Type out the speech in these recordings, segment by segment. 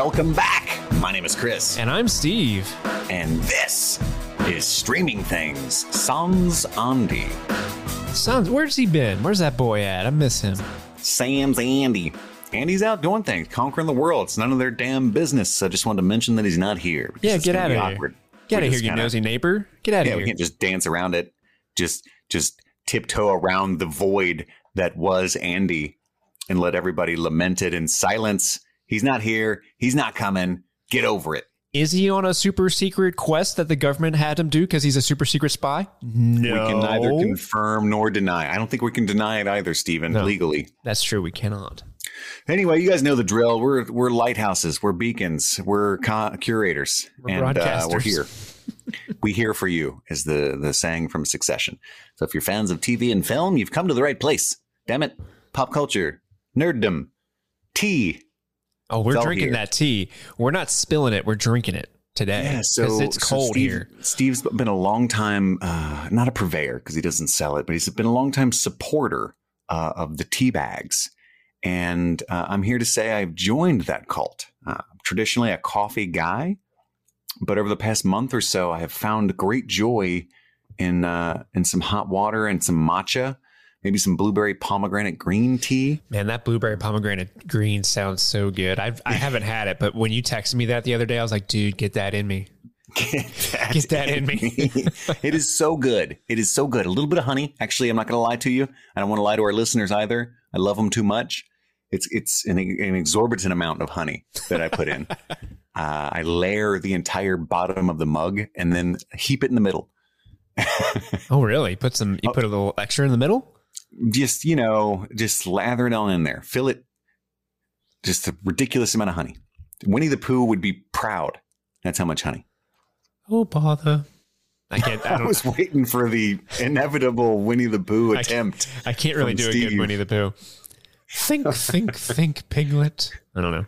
Welcome back. My name is Chris, And I'm Steve. and this is Streaming Things Sans Andy. Sounds. Where's he been? Where's that boy at? I miss him. Sam's Andy. Andy's out doing things, conquering the world. It's none of their damn business. I just wanted to mention that he's not here. Yeah, get out of here. awkward. Get out of here, just you nosy neighbor. Get out of here. Yeah, we can't just dance around it. Just, just tiptoe around the void that was Andy, and let everybody lament it in silence. He's not here. He's not coming. Get over it. Is he on a super secret quest that the government had him do because he's a super secret spy? No. We can neither confirm nor deny. I don't think we can deny it either, Stephen, No. legally. That's true. We cannot. Anyway, you guys know the drill. We're we're lighthouses. We're beacons. We're co- curators, We're and uh, we're here. we here for you, is the the saying from Succession. So if you're fans of TV and film, you've come to the right place. Damn it, pop culture, nerddom, tea. Oh, we're drinking here. that tea. We're not spilling it. We're drinking it today. Yeah, so it's so cold Steve- here. Steve's been a long time, uh, not a purveyor because he doesn't sell it, but he's been a long time supporter uh, of the tea bags. And uh, I'm here to say I've joined that cult. Uh, traditionally a coffee guy, but over the past month or so, I have found great joy in uh, in some hot water and some matcha, maybe some blueberry pomegranate green tea. Man, that blueberry pomegranate green sounds so good. I've, I haven't had it, but when you texted me that the other day, I was like, dude, get that in me. Get that, Get that in me. it is so good. It is so good. A little bit of honey. Actually, I'm not going to lie to you. I don't want to lie to our listeners either. I love them too much. It's it's an, an exorbitant amount of honey that I put in. uh, I layer the entire bottom of the mug and then heap it in the middle. Oh, really? Put some. You put a little extra in the middle. Just you know, just lather it on in there. Fill it. Just a ridiculous amount of honey. Winnie the Pooh would be proud. That's how much honey. Oh, bother. I can't. I I, was waiting for the inevitable Winnie the Pooh I- attempt. I can't really from do a good Winnie the Pooh. Think, think, think, piglet. I don't know.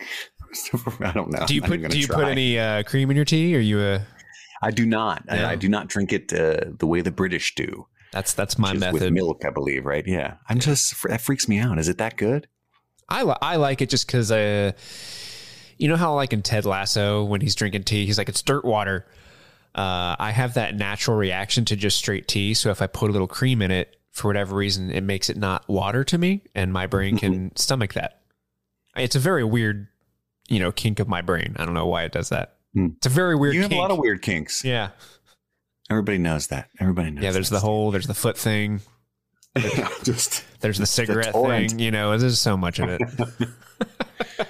I don't know. Do you put Do you put any uh, cream in your tea? Or are you a? I do not. Yeah. I, I do not drink it uh, the way the British do. That's that's my Just with milk, I believe. Right? Yeah. I'm just that freaks me out. Is it that good? I li- I like it just because uh, you know how like in Ted Lasso when he's drinking tea, he's like it's dirt water. Uh, I have that natural reaction to just straight tea. So if I put a little cream in it, for whatever reason, it makes it not water to me, and my brain can stomach that. It's a very weird, you know, kink of my brain. I don't know why it does that. Hmm. It's a very weird. you have kink. a lot of weird kinks. Yeah, Everybody knows that. Everybody knows. yeah. There's the whole. There's the foot thing. just. There's the cigarette torrent. thing. You know, there's so much of it.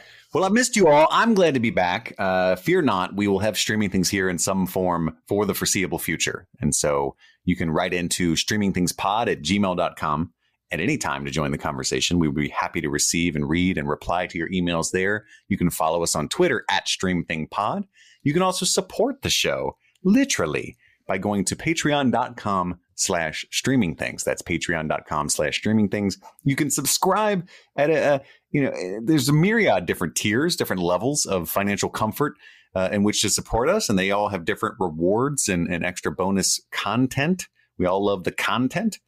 Well, I've missed you all. I'm glad to be back. Uh, fear not, we will have streaming things here in some form for the foreseeable future. And so you can write into streamingthingspod at gmail.com at any time to join the conversation. We would be happy to receive and read and reply to your emails there. You can follow us on Twitter at streamthingpod. You can also support the show literally by going to patreon.com slash streaming things. That's patreon.com slash streaming things. You can subscribe at a, a you know, there's a myriad different tiers, different levels of financial comfort uh, in which to support us, and they all have different rewards and, and extra bonus content. We all love the content.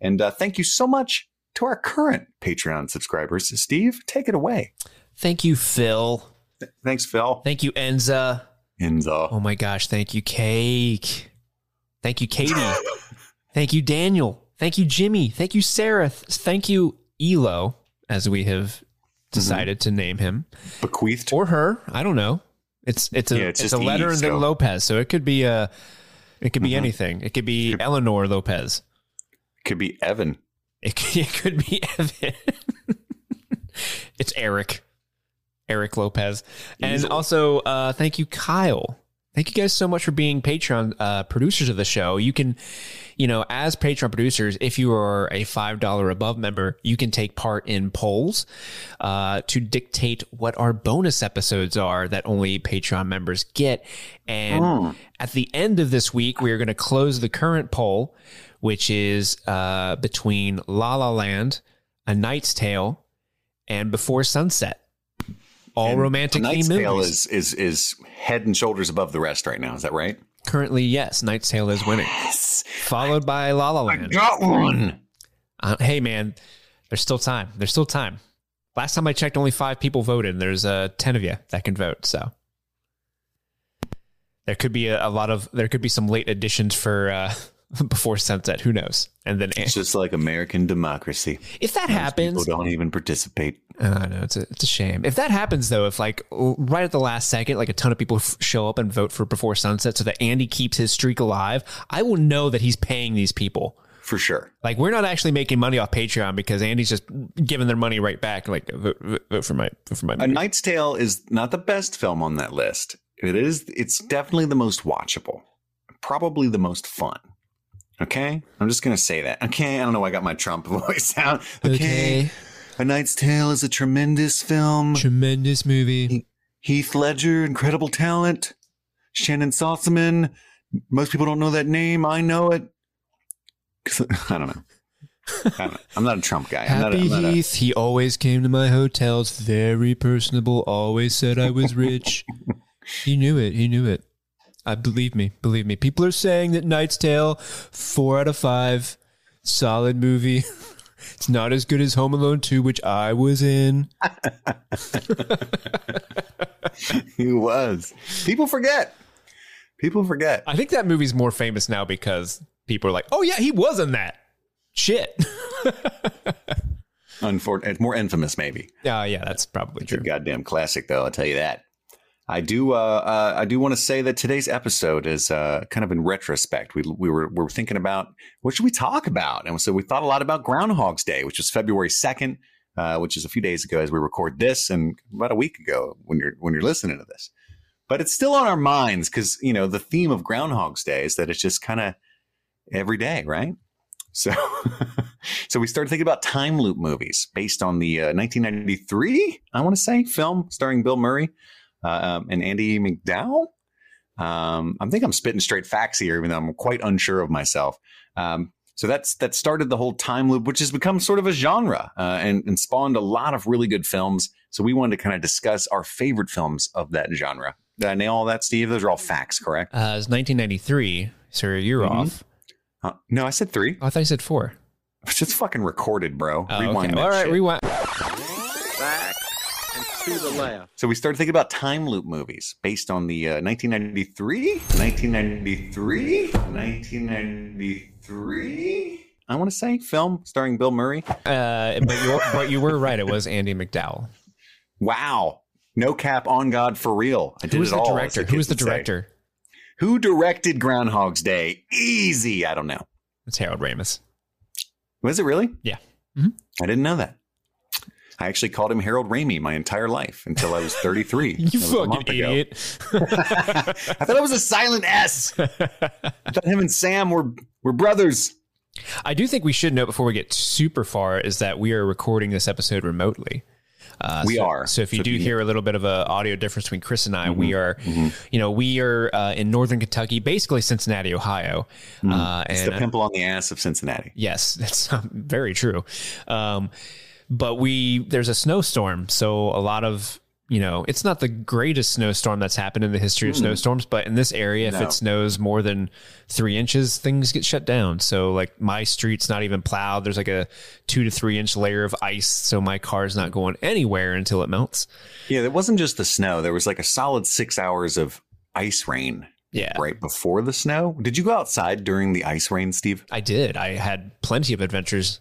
And uh, thank you so much to our current Patreon subscribers. Steve, take it away. Thank you, Phil. Thanks, Phil. Thank you, Enza. Enzo. Oh my gosh, thank you, Cake. Thank you, Katie. thank you, Daniel. Thank you, Jimmy. Thank you, Sarah. Thank you, Elo, as we have decided to name him. Bequeathed. Or her. I don't know. It's it's a Yeah, it's it's, a letter and then so- Lopez. So it could be a it could be Mhm. anything. It could be Eleanor Lopez. Could be Evan. It could, it could be Evan. it's Eric. Eric Lopez. And Easily. also, uh, thank you, Kyle. Thank you guys so much for being Patreon uh, producers of the show. You can, you know, as Patreon producers, if you are a $5 above member, you can take part in polls uh, to dictate what our bonus episodes are that only Patreon members get. And Hmm. at the end of this week, we are going to close the current poll, which is uh, between La La Land, A Knight's Tale, and Before Sunset. All And romantic Knight's themed Tale movies. is, is is head and shoulders above the rest right now. Is that right? Currently, yes, Knight's Tale is winning, Yes. followed by La La Land. Got one. Uh, hey, man, there's still time. There's still time. Last time I checked, only five people voted. And there's uh, ten of you that can vote. So there could be a, a lot of there could be some late additions for uh, before sunset. Who knows? And then It's just like American democracy. if that People happens, don't even participate. I know it's a it's a shame. If that happens though, if like right at the last second, like a ton of people f- show up and vote for before sunset, so that Andy keeps his streak alive, I will know that he's paying these people. For sure. Like we're not actually making money off Patreon because Andy's just giving their money right back. Like vote, vote, for my vote for my. A movie. Knight's Tale is not the best film on that list. It is. It's definitely the most watchable. Probably the most fun. Okay, I'm just gonna say that. Okay, I don't know. why I got my Trump voice out. Okay, A Knight's Tale is a tremendous film. tremendous movie. Heath Ledger, incredible talent. Shannon Saltzman. Most people don't know that name. I know it. I don't know. I. I'm not a Trump guy. I'm not a, Happy I'm not a- Heath, he always came to my hotels. Very personable. Always said I was rich. he knew it. He knew it. I believe me. Believe me. People are saying that Knight's Tale, four out of five, solid movie. it's not as good as Home Alone 2, which I was in. he was. People forget. People forget. I think that movie's more famous now because people are like, oh, yeah, he was in that. Shit. Unfortunately, it's more infamous, maybe. Yeah, yeah, that's probably It's a true. goddamn classic, though. I'll tell you that. I do. Uh, uh, I do want to say that today's episode is uh, kind of in retrospect. We we were we were thinking about what should we talk about, and so we thought a lot about Groundhog's Day, which was February second, uh, which is a few days ago as we record this, and about a week ago when you're when you're listening to this. But it's still on our minds because you know the theme of Groundhog's Day is that it's just kind of every day, right? So, so we started thinking about time loop movies based on the uh, 1993, I want to say, film starring Bill Murray uh, um, and Andie MacDowell. Um, I think I'm spitting straight facts here, even though I'm quite unsure of myself. Um, so that's that started the whole time loop, which has become sort of a genre uh, and, and spawned a lot of really good films. So we wanted to kind of discuss our favorite films of that genre. Did I nail all that, Steve? Those are all facts, correct? Uh, it's 1993, so you're Mhm. off. Uh, no, I said three. Oh, I thought you said four. It's just fucking recorded, bro. Oh, Rewind okay. that All right, shit. rewind. back and to the left. So we started thinking about time loop movies based on the uh, 1993, 1993, 1993. I want to say film starring Bill Murray. Uh, but you but you were right. It was Andie MacDowell. Wow, no cap on God for real. I did Who was it the all. director? as Who was the kids would say. director? Who directed Groundhog's Day? Easy. I don't know. It's Harold Ramis. Was it really? Yeah. I didn't know that. I actually called him Harold Ramey my entire life until I was 33. You was fucking idiot. I thought it was a silent S. I thought him and Sam were were brothers. I do think we should note before we get super far is that we are recording this episode remotely. Uh, We so, are. So if you So do you- hear a little bit of a audio difference between Chris and I, we Mm-hmm. are, you know, we are uh, in northern Kentucky, basically Cincinnati, Ohio, uh, Mm-hmm. It's and the pimple on the ass of Cincinnati. Yes, that's um, very true. Um, but we there's a snowstorm, so a lot of you know it's not the greatest snowstorm that's happened in the history of snowstorms, but in this area, if Hmm. It snows more than three inches, things get shut down. So like my street's not even plowed. There's like a two to three inch layer of ice, so my car's not going anywhere until it melts. Yeah, it wasn't just the snow. There was like a solid six hours of ice rain Yeah, right before the snow. Did you go outside during the ice rain, Steve? I did. I had plenty of adventures.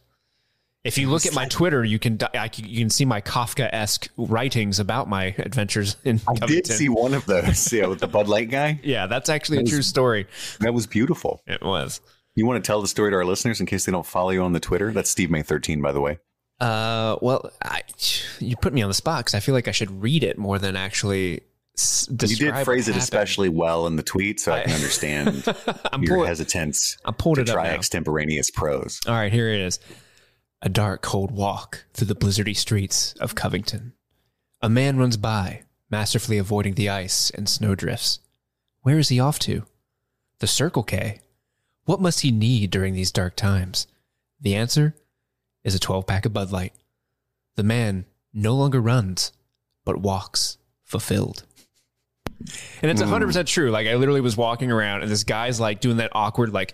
If you look at my Twitter, you can I can- you can see my Kafka esque writings about my adventures in I did see one of those. Yeah, with the Bud Light guy. Yeah, that's actually a was- true story. That was beautiful. It was. You want to tell the story to our listeners in case they don't follow you on the Twitter? That's Steve May 13, by the way. Uh, well, I, you put me on the spot because I feel like I should read it more than actually. s- You did phrase it happened. especially well in the tweet, so I, I- can understand I'm your pulling. hesitance I'm pulling to it up try now. extemporaneous prose. All right, here it is. A dark, cold walk through the blizzardy streets of Covington. A man runs by, masterfully avoiding the ice and snowdrifts. Where is he off to? The Circle K. What must he need during these dark times? The answer is a 12 pack of Bud Light. The man no longer runs, but walks fulfilled. And it's 100% hmm. true. Like, I literally was walking around, and this guy's like doing that awkward, like,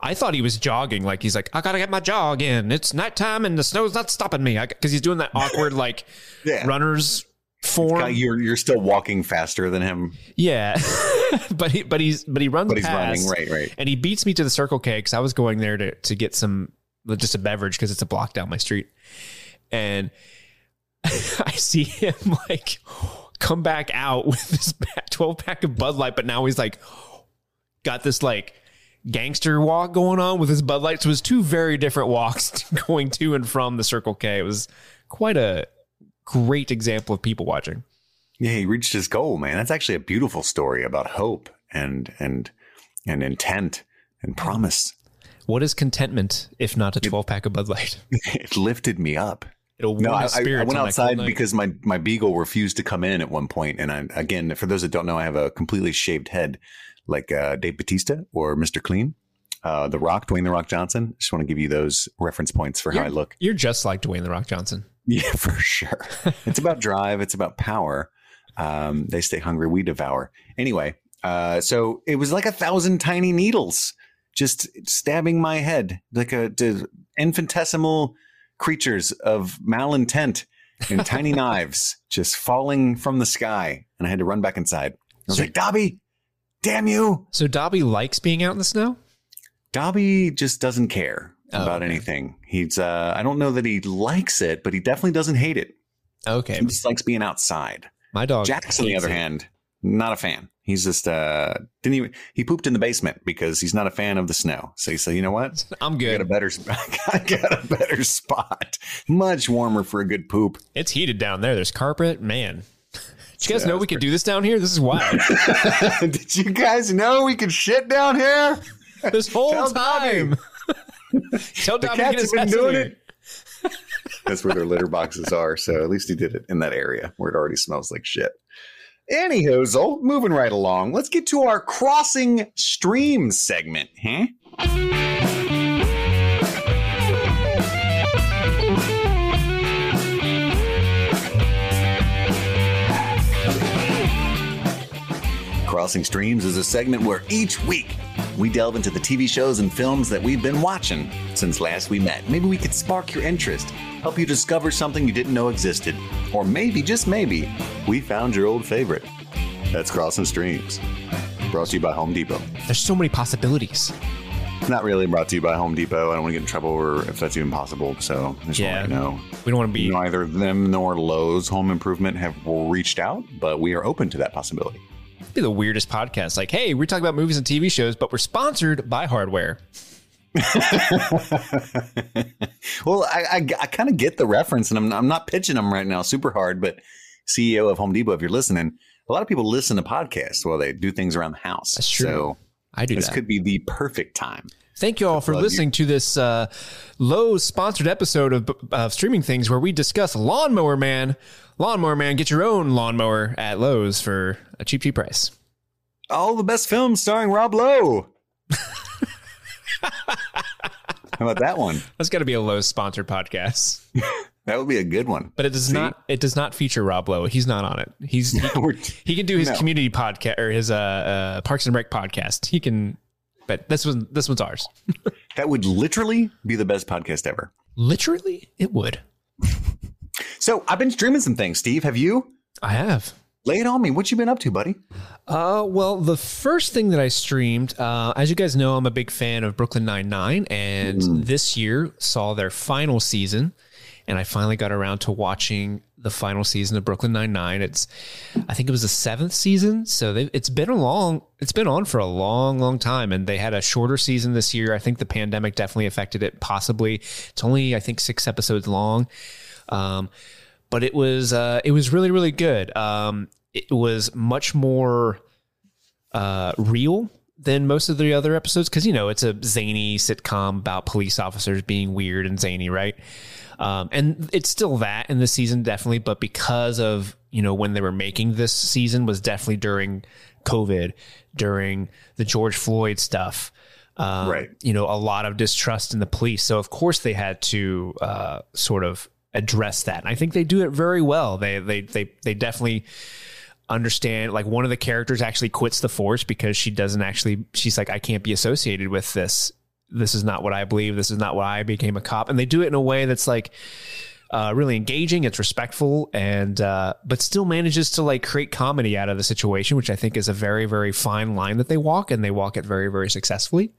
I thought he was jogging. Like he's like, I gotta get my jog in. It's nighttime and the snow's not stopping me. Because he's doing that awkward like Yeah. runner's form. God, You're you're still walking faster than him, Yeah, but he but he's but he runs but he's past, running. Right, right. and he beats me to the Circle K because I was going there to to get some just a beverage because it's a block down my street, and I see him like come back out with this twelve pack of Bud Light, but now he's like got this like gangster walk going on with his Bud Lights. So it was two very different walks going to and from the Circle K. It was quite a great example of people watching. Yeah, he reached his goal, man. That's actually a beautiful story about hope and and and intent and promise. What is contentment if not a 12 pack of Bud Light? It lifted me up. It'll No, I, I- went on that cold outside because my my beagle refused to come in at one point, and I again, for those that don't know, I have a completely shaved head, like uh, Dave Bautista or Mister Clean, uh, The Rock, Dwayne The Rock Johnson. Just want to give you those reference points for how I look. You're just like Dwayne the Rock Johnson. Yeah, for sure. it's about drive. It's about power. Um, they stay hungry. We devour. Anyway, uh, so it was like a thousand tiny needles just stabbing my head, like a infinitesimal creatures of malintent and tiny knives just falling from the sky. And I had to run back inside. I was So- like, Dobby, damn you. So Dobby likes being out in the snow? Dobby just doesn't care Oh, about okay. anything. He's, uh, I don't know that he likes it, but he definitely doesn't hate it. Okay. He just likes being outside. My dog. Jax, on the other it. hand, not a fan. He's just uh didn't even he pooped in the basement because he's not a fan of the snow. So he said, you know what? I'm I got a good. better I got a better spot. Much warmer for a good poop. It's heated down there. There's carpet. Man. Did you guys Yeah, know we could do this down here? This is wild. Did you guys know we could shit down here? this whole Tell Dobby. time. Tell The Dobby get cats have been doing it. That's where their litter boxes are. So at least he did it in that area where it already smells like shit. Anyhoozle, moving right along. Let's get to our crossing stream segment, huh? Crossing Streams is a segment where each week we delve into the TV shows and films that we've been watching since last we met. Maybe we could spark your interest, help you discover something you didn't know existed, or maybe, just maybe, we found your old favorite. That's Crossing Streams. Brought to you by Home Depot. There's so many possibilities. Not really brought to you by Home Depot. I don't want to get in trouble or if that's even possible. So I just Yeah. want to know. We don't want to be. Neither them nor Lowe's Home Improvement have reached out, but we are open to that possibility. Be the weirdest podcast. Like, hey, we're talking about movies and TV shows, but we're sponsored by hardware. well, I, I, I kind of get the reference, and I'm, I'm not pitching them right now super hard, but CEO of Home Depot, if you're listening, a lot of people listen to podcasts while they do things around the house. That's true. So I do this that. could be the perfect time. Thank you all for plug you. listening to this uh, Lowe's sponsored episode of, of Streaming Things where we discuss Lawnmower Man. Lawnmower Man, get your own lawnmower at Lowe's for a cheap, cheap price. All the best films starring Rob Lowe. How about that one? That's got to be a Lowe's sponsored podcast, That would be a good one. but it does See? not. It does not feature Rob Lowe. He's not on it. He's he, he can do his No. community podcast or his uh, uh, Parks and Rec podcast. He can, but this one this one's ours. that would literally be the best podcast ever. Literally, it would. So I've been streaming some things. Steve, have you? I have. Lay it on me. What you been up to, buddy? Uh, well, the first thing that I streamed, uh, as you guys know, I'm a big fan of Brooklyn Nine Nine, and this year saw their final season, and I finally got around to watching the final season of Brooklyn Nine Nine. It's, I think it was the seventh season, so it's been a long, it's been on for a long, long time, and they had a shorter season this year. I think the pandemic definitely affected it. Possibly, it's only I think six episodes long. Um, but it was uh, it was really really good. Um, it was much more uh, real than most of the other episodes because you know it's a zany sitcom about police officers being weird and zany, right? Um, and it's still that in the season, definitely. But because of you know when they were making this season was definitely during COVID, during the George Floyd stuff. Um, Right. You know, a lot of distrust in the police. So of course they had to uh, sort of address that. And I think they do it very well. They they they they definitely understand like one of the characters actually quits the force because she doesn't actually she's like I can't be associated with this this is not what I believe. This is not why I became a cop. And they do it in a way that's like uh, really engaging. It's respectful and uh, but still manages to like create comedy out of the situation, which I think is a very very fine line that they walk, and they walk it very very successfully.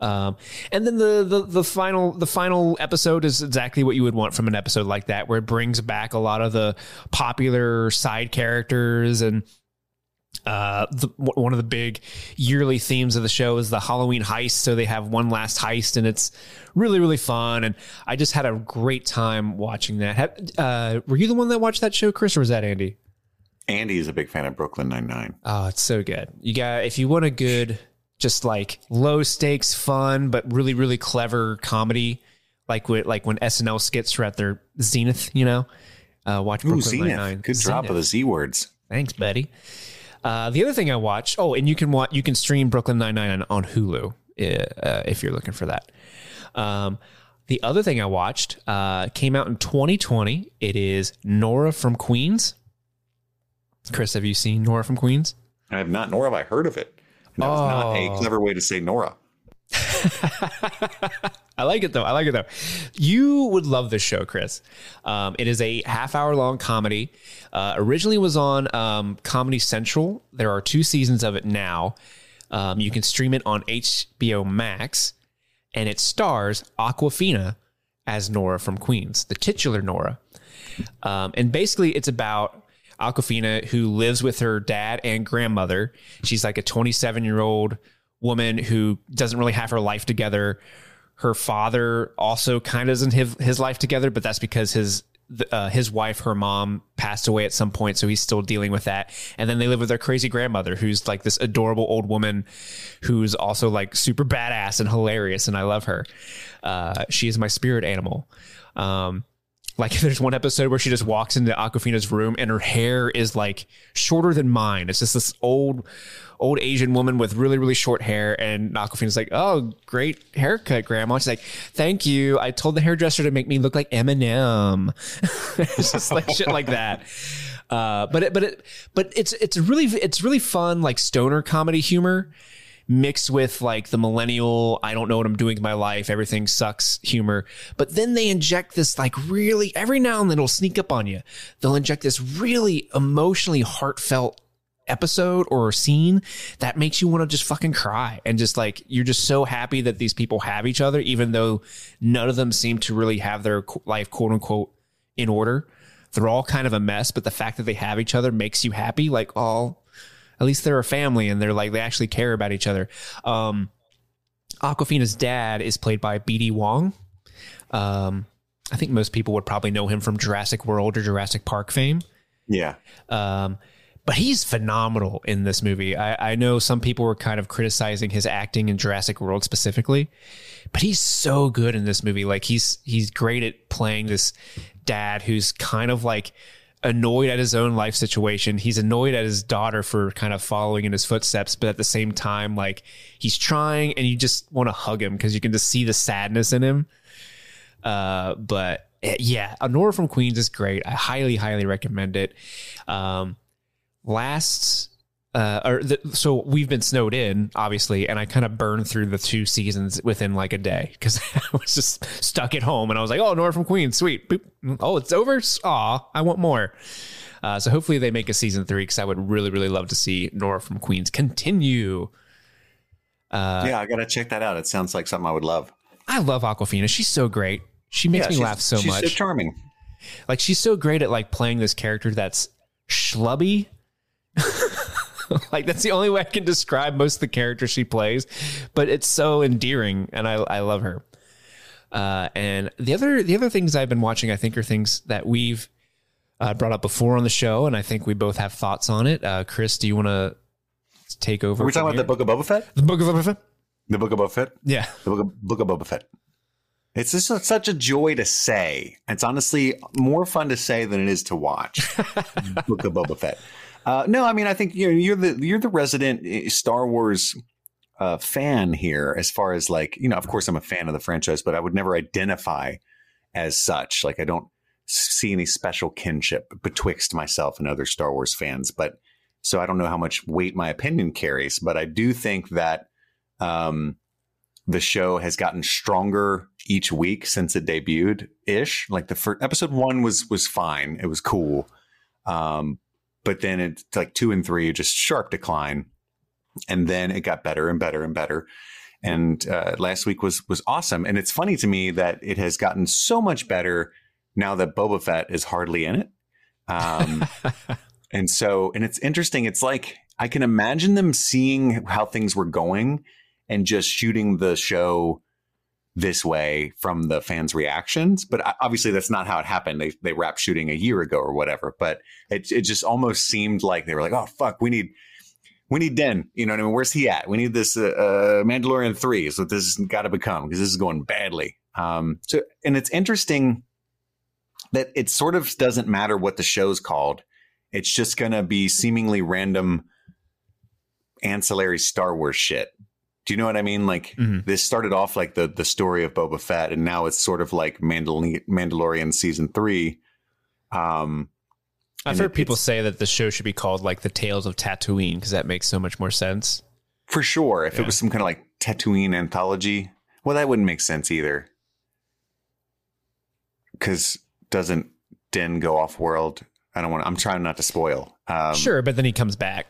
Um, and then the, the the final the final episode is exactly what you would want from an episode like that, where it brings back a lot of the popular side characters and uh, the, one of the big yearly themes of the show is the Halloween heist. So they have one last heist, and it's really really fun. And I just had a great time watching that. Have, uh, were you the one that watched that show, Chris, or was that Andy? Andy is a big fan of Brooklyn Nine Nine. Oh, it's so good. You got if you want a good, just like low stakes fun, but really really clever comedy, like with, like when SNL skits are at their zenith. You know, uh, watch Brooklyn Zenith. Nine Nine. Good drop of the Z words. Thanks, buddy. Uh, the other thing I watched. Oh, and you can watch. You can stream Brooklyn Nine Nine on, Hulu uh, if you're looking for that. Um, the other thing I watched uh, came out in 2020. It is Nora from Queens. Chris, have you seen Nora from Queens? I have not, nor have I heard of it. And that was not a Oh. clever way to say Nora. I like it though. I like it though. You would love this show, Chris. Um, it is a half hour long comedy. Uh, originally was on um, Comedy Central. There are two seasons of it now. Um, you can stream it on HBO Max, and it stars Awkwafina as Nora from Queens, the titular Nora. Um, and basically, it's about Awkwafina who lives with her dad and grandmother. She's like a 27 year old woman who doesn't really have her life together. Her father also kind of doesn't have his life together, but that's because his uh, his wife, her mom, passed away at some point, so he's still dealing with that. And then they live with their crazy grandmother, who's like this adorable old woman, who's also like super badass and hilarious, and I love her. Uh, she is my spirit animal. Um, like there's one episode where she just walks into Awkwafina's room and her hair is like shorter than mine. It's just this old, old Asian woman with really, really short hair. And Awkwafina's like, "Oh, great haircut, Grandma." She's like, "Thank you. I told the hairdresser to make me look like Eminem." it's just like shit like that. Uh, but it, but it, but it's it's really it's really fun like stoner comedy humor mixed with like the millennial I don't know what I'm doing with my life everything sucks humor but then they inject this like really every now and then it'll sneak up on you they'll inject this really emotionally heartfelt episode or scene that makes you want to just fucking cry and just like you're just so happy that these people have each other even though none of them seem to really have their life quote unquote in order they're all kind of a mess but the fact that they have each other makes you happy like oh at least they're a family and they're like they actually care about each other. Um, Awkwafina's dad is played by BD Wong. Um, I think most people would probably know him from Jurassic World or Jurassic Park fame. Yeah. Um, but he's phenomenal in this movie. I, I know some people were kind of criticizing his acting in Jurassic World specifically, but he's so good in this movie. Like he's he's great at playing this dad who's kind of like annoyed at his own life situation. He's annoyed at his daughter for kind of following in his footsteps, but at the same time, like he's trying and you just want to hug him because you can just see the sadness in him. Uh, but eh, yeah, Nora from Queens is great. I highly, highly recommend it. Um, last uh or the, so we've been snowed in obviously and i kind of burned through the two seasons within like a day because i was just stuck at home and i was like oh nora from queens sweet Boop. oh it's over Aw, i want more uh, so hopefully they make a season three because i would really really love to see nora from queens continue uh yeah, I got to check that out. It sounds like something I would love. i love Awkwafina she's so great she makes Yeah, me laugh so she's much She's so charming. like she's so great at like playing this character that's schlubby. like that's the only way I can describe most of the characters she plays, but it's so endearing and I I love her. Uh, and the other the other things I've been watching, I think, are things that we've uh, brought up before on the show, and I think we both have thoughts on it. Uh, Chris, do you want to take over? Are we talking about the? Book of Boba Fett? the book of Boba Fett? The Book of Boba Fett? Yeah, The Book of, Book of Boba Fett. It's just a- such a joy to say. It's honestly more fun to say than it is to watch. Book of Boba Fett. Uh, no, I mean, I think you're you're the you're the resident uh, Star Wars uh, fan here. As far as like, you know, of course, I'm a fan of the franchise, but I would never identify as such. Like, I don't see any special kinship betwixt myself and other Star Wars fans. But so I don't know how much weight my opinion carries. But I do think that um, the show has gotten stronger each week since it debuted ish. Like the first episode one was was fine. It was cool. Um, but then it's like two and three, just sharp decline. And then it got better and better and better. And uh, last week was was awesome. And it's funny to me that it has gotten so much better now that Boba Fett is hardly in it. Um, and so, and it's interesting. It's like I can imagine them seeing how things were going and just shooting the show this way from the fans' reactions. But obviously, that's not how it happened. They they wrapped shooting a year ago or whatever. But it it just almost seemed like they were like, oh fuck, we need we need Din. You know what I mean? Where's he at? We need this uh, uh, Mandalorian three. So this has got to become because this is going badly. Um, so and it's interesting that it sort of doesn't matter what the show's called. It's just going to be seemingly random ancillary Star Wars shit. Do you know what I mean? Like mm-hmm. this started off like the the story of Boba Fett, and now it's sort of like Mandal- Mandalorian season three. Um, I've heard it, people say that the show should be called like the Tales of Tatooine because that makes so much more sense. For sure, if yeah. it was some kind of like Tatooine anthology, well, that wouldn't make sense either. Because doesn't Din go off world? I don't want. I'm trying not to spoil. Um, sure, but then he comes back.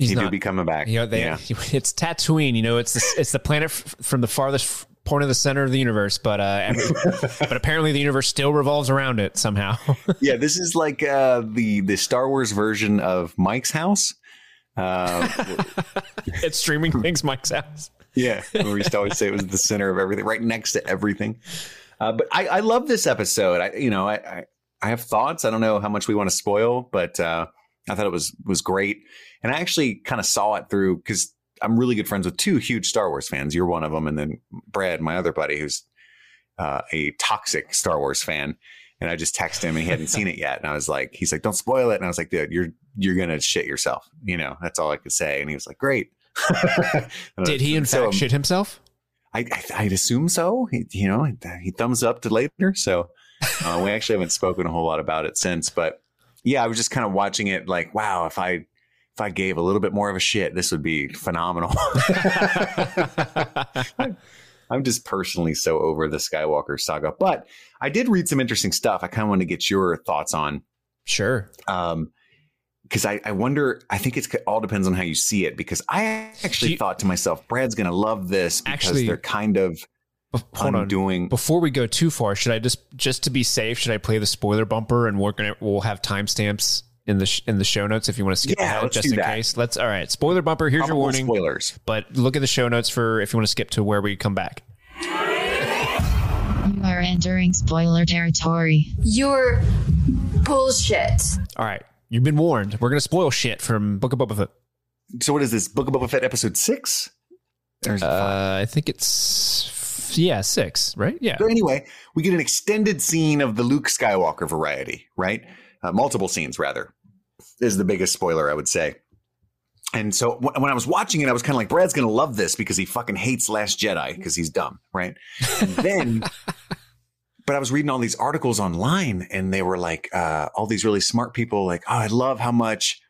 He's he not, do be coming back. You know, they, yeah. it's Tatooine. You know, it's the, it's the planet f- from the farthest point of the center of the universe, but uh, but apparently the universe still revolves around it somehow. yeah, this is like uh, the the Star Wars version of Mike's house. Uh, it's streaming things, Mike's house. Yeah, we used to always say it was the center of everything, right next to everything. Uh, but I, I love this episode. I, you know, I, I, I have thoughts. I don't know how much we want to spoil, but uh, I thought it was was great. And I actually kind of saw it through because I'm really good friends with two huge Star Wars fans. You're one of them, and then Brad, my other buddy, who's uh, a toxic Star Wars fan. And I just texted him, and he hadn't seen it yet. And I was like, he's like, don't spoil it. And I was like, dude, you're you're gonna shit yourself. You know, that's all I could say. And he was like, great. Did he in so, fact shit himself? I, I would assume so. He, you know, he thumbs up to later. So uh, we actually haven't spoken a whole lot about it since, but yeah, I was just kind of watching it like, wow, if I if I gave a little bit more of a shit, this would be phenomenal. I'm just personally so over the Skywalker saga, but I did read some interesting stuff. I kind of want to get your thoughts on. Sure. Um, because I, I wonder, I think it's all depends on how you see it. Because I actually you, thought to myself, Brad's going to love this because actually, they're kind of hold undoing. On. Before we go too far, should I just just to be safe, should I play the spoiler bumper and we're gonna we'll have timestamps in the sh- in the show notes if you want to skip yeah, ahead just in that. case. Let's all right. Spoiler bumper. Here's Probable your warning. Spoilers. But look at the show notes for if you want to skip to where we come back. You are entering spoiler territory. You're bullshit. All right. You've been warned. We're gonna spoil shit from Book of Boba Fett. So what is this? Book of Boba Fett episode six? Uh, I think it's yeah six, right? Yeah. So anyway, we get an extended scene of the Luke Skywalker variety, right? Uh, multiple scenes rather is the biggest spoiler I would say. And so when I was watching it, I was kind of like, Brad's going to love this because he fucking hates Last Jedi because he's dumb, right? And then but I was reading all these articles online and they were like, uh, all these really smart people, like, oh, I love how much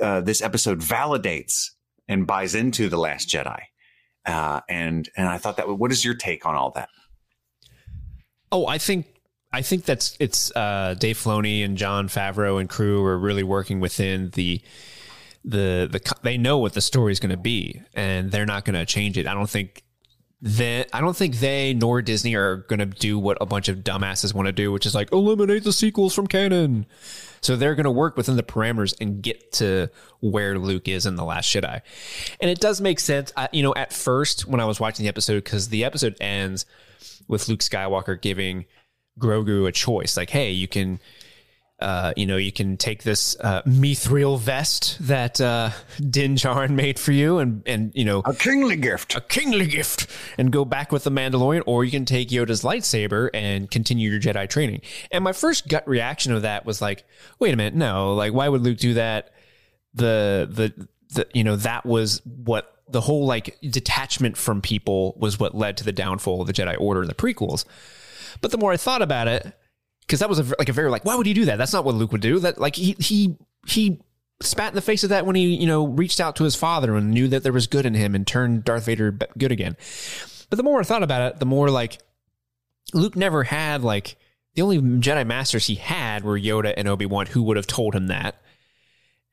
uh, this episode validates and buys into The Last Jedi. Uh, and and I thought that what is your take on all that? Oh, I think I think that's it's uh, Dave Filoni and Jon Favreau and crew are really working within the the the they know what the story is going to be and they're not going to change it. I don't think that I don't think they nor Disney are going to do what a bunch of dumbasses want to do, which is like eliminate the sequels from canon. So they're going to work within the parameters and get to where Luke is in the Last Jedi, and it does make sense. I, you know, at first when I was watching the episode, because the episode ends with Luke Skywalker giving Grogu a choice, like, "Hey, you can." Uh, you know, you can take this uh, mithril vest that uh, Din Djarin made for you, and and you know, a kingly gift, a kingly gift, and go back with the Mandalorian, or you can take Yoda's lightsaber and continue your Jedi training. And my first gut reaction of that was like, wait a minute, no, like why would Luke do that? The the the you know that was what the whole like detachment from people was what led to the downfall of the Jedi Order in the prequels. But the more I thought about it because that was a, like a very like why would he do that? That's not what Luke would do. That like he he he spat in the face of that when he you know reached out to his father and knew that there was good in him and turned Darth Vader good again. But the more I thought about it, the more like Luke never had like the only Jedi masters he had were Yoda and Obi Wan, who would have told him that.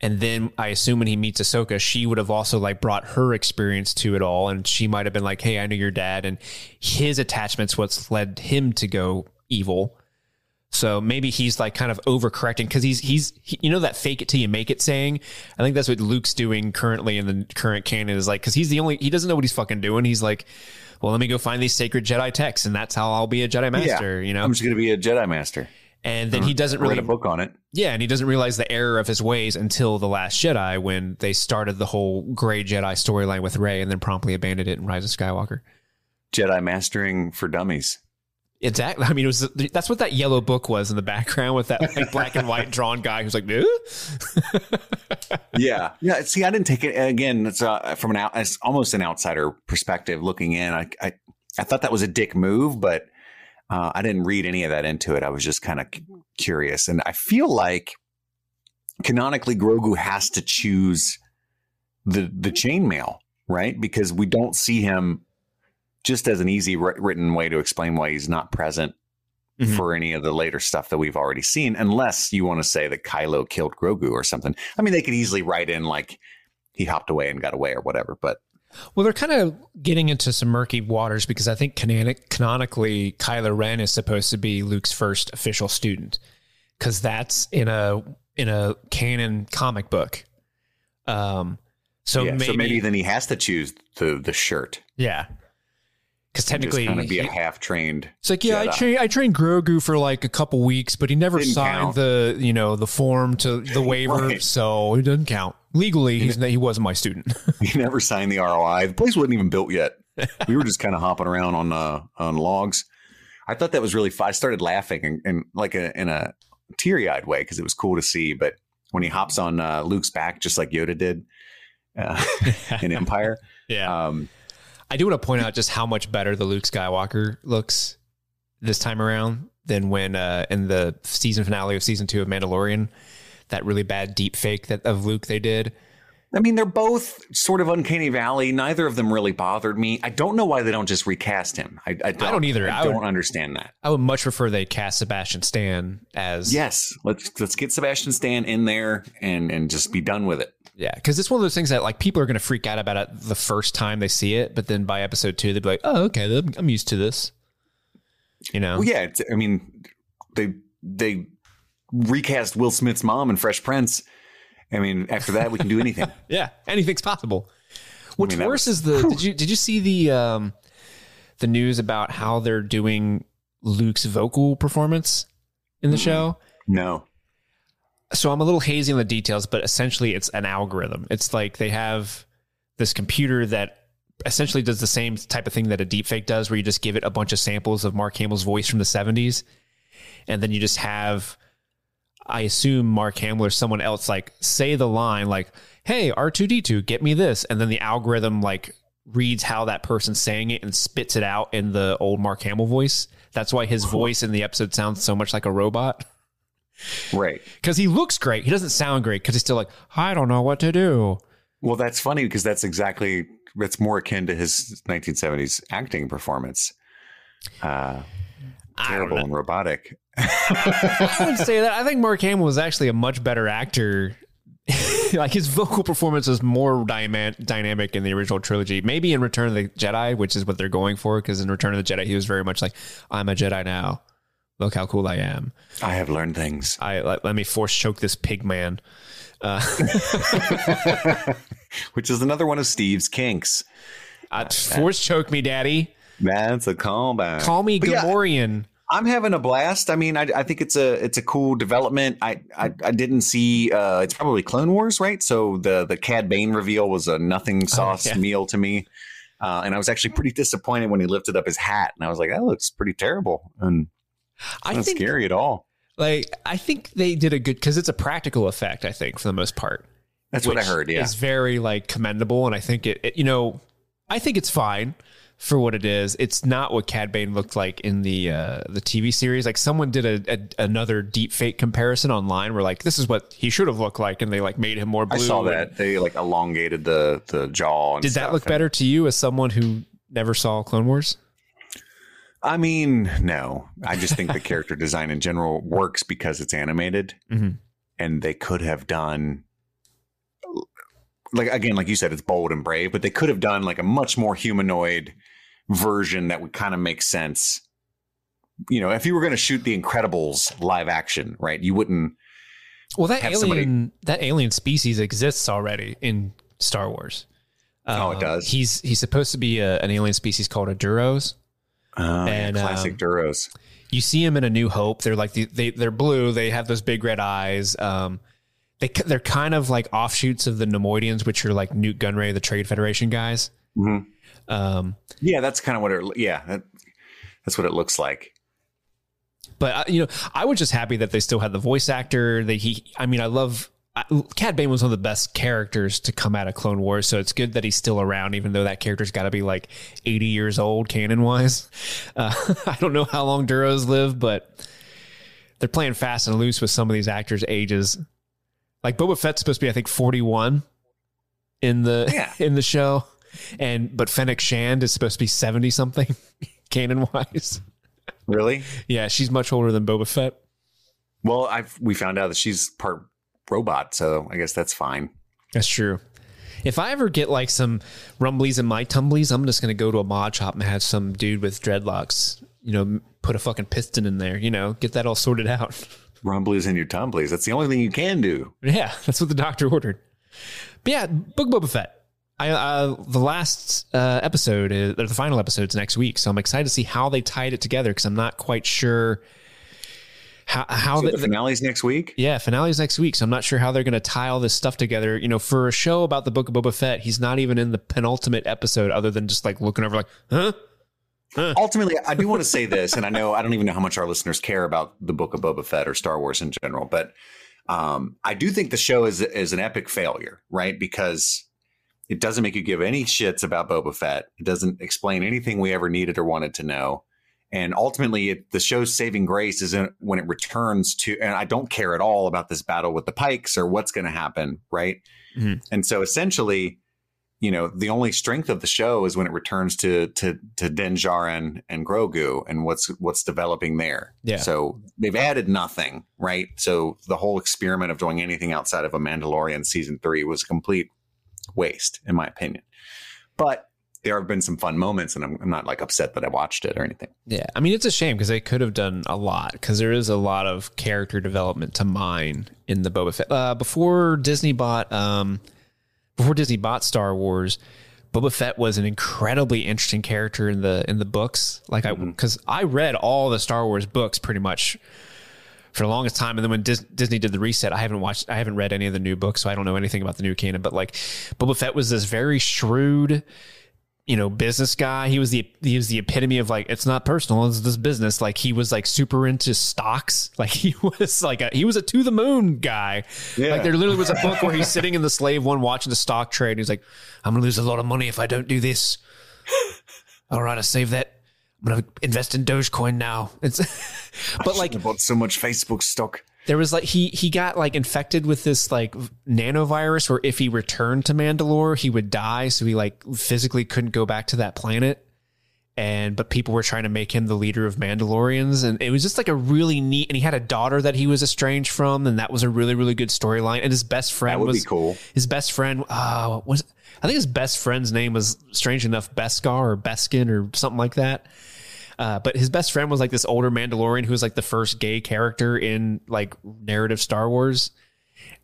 And then I assume when he meets Ahsoka, she would have also like brought her experience to it all, and she might have been like, "Hey, I know your dad," and his attachments what's led him to go evil. So maybe he's like kind of overcorrecting because he's he's he, you know that fake it till you make it saying. I think that's what Luke's doing currently in the current canon is like because he's the only he doesn't know what he's fucking doing. He's like, well, let me go find these sacred Jedi texts, and that's how I'll be a Jedi master. You know, I'm just going to be a Jedi master. and then he uh-huh. doesn't Write really a book on it. yeah, and he doesn't realize the error of his ways until the Last Jedi when they started the whole Gray Jedi storyline with Rey, and then promptly abandoned it in Rise of Skywalker. Jedi mastering for dummies. Exactly. I mean, it was that's what that yellow book was in the background with that like black and white drawn guy who's like, yeah, yeah. See, I didn't take it again. It's uh, from an out, it's almost an outsider perspective looking in. I, I, I thought that was a dick move, but uh, I didn't read any of that into it. I was just kind of c- curious, and I feel like canonically Grogu has to choose the the chainmail, right? Because we don't see him just as an easy wri- written way to explain why he's not present Mhm. for any of the later stuff that we've already seen, unless you want to say that Kylo killed Grogu or something. I mean, they could easily write in like he hopped away and got away or whatever, but Well, they're kind of getting into some murky waters because I think canonic, canonically Kylo Ren is supposed to be Luke's first official student because that's in a in a canon comic book. Um, so, yeah, maybe, so maybe then he has to choose the the shirt. yeah, because technically just kind of be he- a half trained. It's like, yeah, I trained I trained Grogu for like a couple weeks, but he never Didn't signed count. the you know the form to the waiver, Right. so it doesn't count legally. He's, he wasn't my student. He never signed the ROI. The place wasn't even built yet. we were just kind of hopping around on uh, on logs. I thought that was really fun. I started laughing and, and like a, in a teary eyed way because it was cool to see. But when he hops on uh, Luke's back, just like Yoda did uh, in Empire, yeah, um, I do want to point out just how much better the Luke Skywalker looks this time around than when uh, in the season finale of season two of Mandalorian, that really bad deep fake that of Luke they did. I mean, they're both sort of uncanny valley. Neither of them really bothered me. I don't know why they don't just recast him. I, I, don't, don't either. I, I would- don't understand that. I would much prefer they cast Sebastian Stan as Yes, let's let's get Sebastian Stan in there and and just be done with it. Yeah, because it's one of those things that like people are going to freak out about it the first time they see it, but then by episode two, they'd be like, "Oh, okay, I'm- I'm used to this." You know? Well, yeah, it's, I mean, they they recast Will Smith's mom in Fresh Prince. I mean, after that, we can do anything. yeah, anything's possible. What's mean, worse was- is the did you did you see the um the news about how they're doing Luke's vocal performance in the show? no, so I'm a little hazy on the details, but essentially it's an algorithm. It's like they have this computer that essentially does the same type of thing that a deepfake does, where you just give it a bunch of samples of Mark Hamill's voice from the 70s, and then you just have, I assume Mark Hamill or someone else like say the line like, "Hey R2D2, get me this," and then the algorithm like reads how that person's saying it and spits it out in the old Mark Hamill voice. That's why his voice in the episode sounds so much like a robot right. because he looks great. He doesn't sound great because he's still like, I don't know what to do. Well, that's funny because that's exactly that's more akin to his 1970s acting performance. Uh, terrible and robotic. I wouldn't say that. I think Mark Hamill was actually a much better actor. like his vocal performance was more dyma- dynamic in the original trilogy. Maybe in Return of the Jedi, which is what they're going for, because in Return of the Jedi, he was very much like, "I'm a Jedi now. Look how cool I am. I have learned things. I let, let me force choke this pig man." Uh, Which is another one of Steve's kinks. uh, force choke me, daddy. That's a callback. Call me But yeah, I'm having a blast. I mean, I, I think it's a it's a cool development. I I, I didn't see. Uh, it's probably Clone Wars, right? So the the Cad Bane reveal was a nothing sauce yeah. meal to me, uh, and I was actually pretty disappointed when he lifted up his hat, and I was like, that looks pretty terrible and I not think scary at all. like I think they did a good because it's a practical effect. I think for the most part. That's what I heard. Yeah, is very like commendable, and I think it, it- You know, I think it's fine for what it is. It's not what Cad Bane looked like in the uh, the TV series. Like someone did a, a another deep fake comparison online, where like this is what he should have looked like, and they like made him more blue. I saw that they like elongated the the jaw. And Did that look and- better to you as someone who Never saw Clone Wars. I mean, no. I just think the character design in general works because it's animated, Mhm. and they could have done like again, like you said, it's bold and brave, but they could have done like a much more humanoid version that would kind of make sense. You know, if you were going to shoot The Incredibles live action, right? You wouldn't. Well, that alien somebody- that alien species exists already in Star Wars. Oh, it Um, does? He's he's supposed to be a, an alien species called a Duros. Uh, And, classic um, Duros. You see them in A New Hope. They're like the, they they're blue. They have those big red eyes. Um, they they're kind of like offshoots of the Neimoidians, which are like Nute Gunray, the Trade Federation guys. Mhm. Um, Yeah, that's kind of what it. Yeah, that, that's what it looks like. But uh, you know, I was just happy that they still had the voice actor. That he, I mean, I love Cad Bane was one of the best characters to come out of Clone Wars, so it's good that he's still around, even though that character's got to be like eighty years old canon wise. Uh, I don't know how long Duros live, but they're playing fast and loose with some of these actors' ages. Like Boba Fett's supposed to be, I think, forty one in the Yeah. in the show, and but Fennec Shand is supposed to be seventy something canon wise. Really? Yeah, she's much older than Boba Fett. Well, I've we found out that she's part robot, so I guess that's fine. That's true. If I ever get like some rumblies in my tumblies, I'm just gonna go to a mod shop and have some dude with dreadlocks, you know, put a fucking piston in there, you know, get that all sorted out. Rumblies in your tumblies. That's the only thing you can do. yeah, that's what the doctor ordered. But yeah, Book Boba Fett. I uh, the last uh, episode, is, or the final episode's next week, so I'm excited to see how they tied it together because I'm not quite sure how how So the, the finale's next week. Yeah, finale's next week, so I'm not sure how they're going to tie all this stuff together. You know, for a show about the Book of Boba Fett, he's not even in the penultimate episode, other than just like looking over, like, huh? Ultimately, I do want to say this, and I know I don't even know how much our listeners care about the Book of Boba Fett or Star Wars in general, but um, I do think the show is is an epic failure, right? Because it doesn't make you give any shits about Boba Fett. It doesn't explain anything we ever needed or wanted to know. And ultimately, it, the show's saving grace is in, when it returns to, and I don't care at all about this battle with the Pikes or what's going to happen, right? Mhm. And so essentially, you know, the only strength of the show is when it returns to to to Din Djarin and Grogu and what's what's developing there. Yeah. So they've added nothing, right? So the whole experiment of doing anything outside of a Mandalorian season three was a complete waste, in my opinion. But there have been some fun moments, and I'm, I'm not like upset that I watched it or anything. Yeah, I mean, it's a shame because they could have done a lot because there is a lot of character development to mine in the Boba Fett. Uh, before Disney bought, um, before Disney bought Star Wars, Boba Fett was an incredibly interesting character in the in the books. Like I, because I read all the Star Wars books pretty much for the longest time, and then when Dis- Disney did the reset, I haven't watched, I haven't read any of the new books, so I don't know anything about the new canon. But like, Boba Fett was this very shrewd you know, business guy. He was the he was the epitome of like it's not personal, it's this business. Like he was like super into stocks. Like he was like a he was a to the moon guy. Yeah. Like there literally was a book where he's sitting in the slave one watching the stock trade. He's like, I'm gonna lose a lot of money if I don't do this. All right, I save that. I'm gonna invest in Dogecoin now. It's but like I bought so much Facebook stock. There was like he he got like infected with this like nanovirus where if he returned to Mandalore he would die. So he like physically couldn't go back to that planet. And but people were trying to make him the leader of Mandalorians. And it was just like a really neat and he had a daughter that he was estranged from. And that was a really really good storyline. And his best friend That would was be cool. his best friend uh was I think his best friend's name was strange enough Beskar or Beskin or something like that uh, but his best friend was like this older Mandalorian who was like the first gay character in like narrative Star Wars,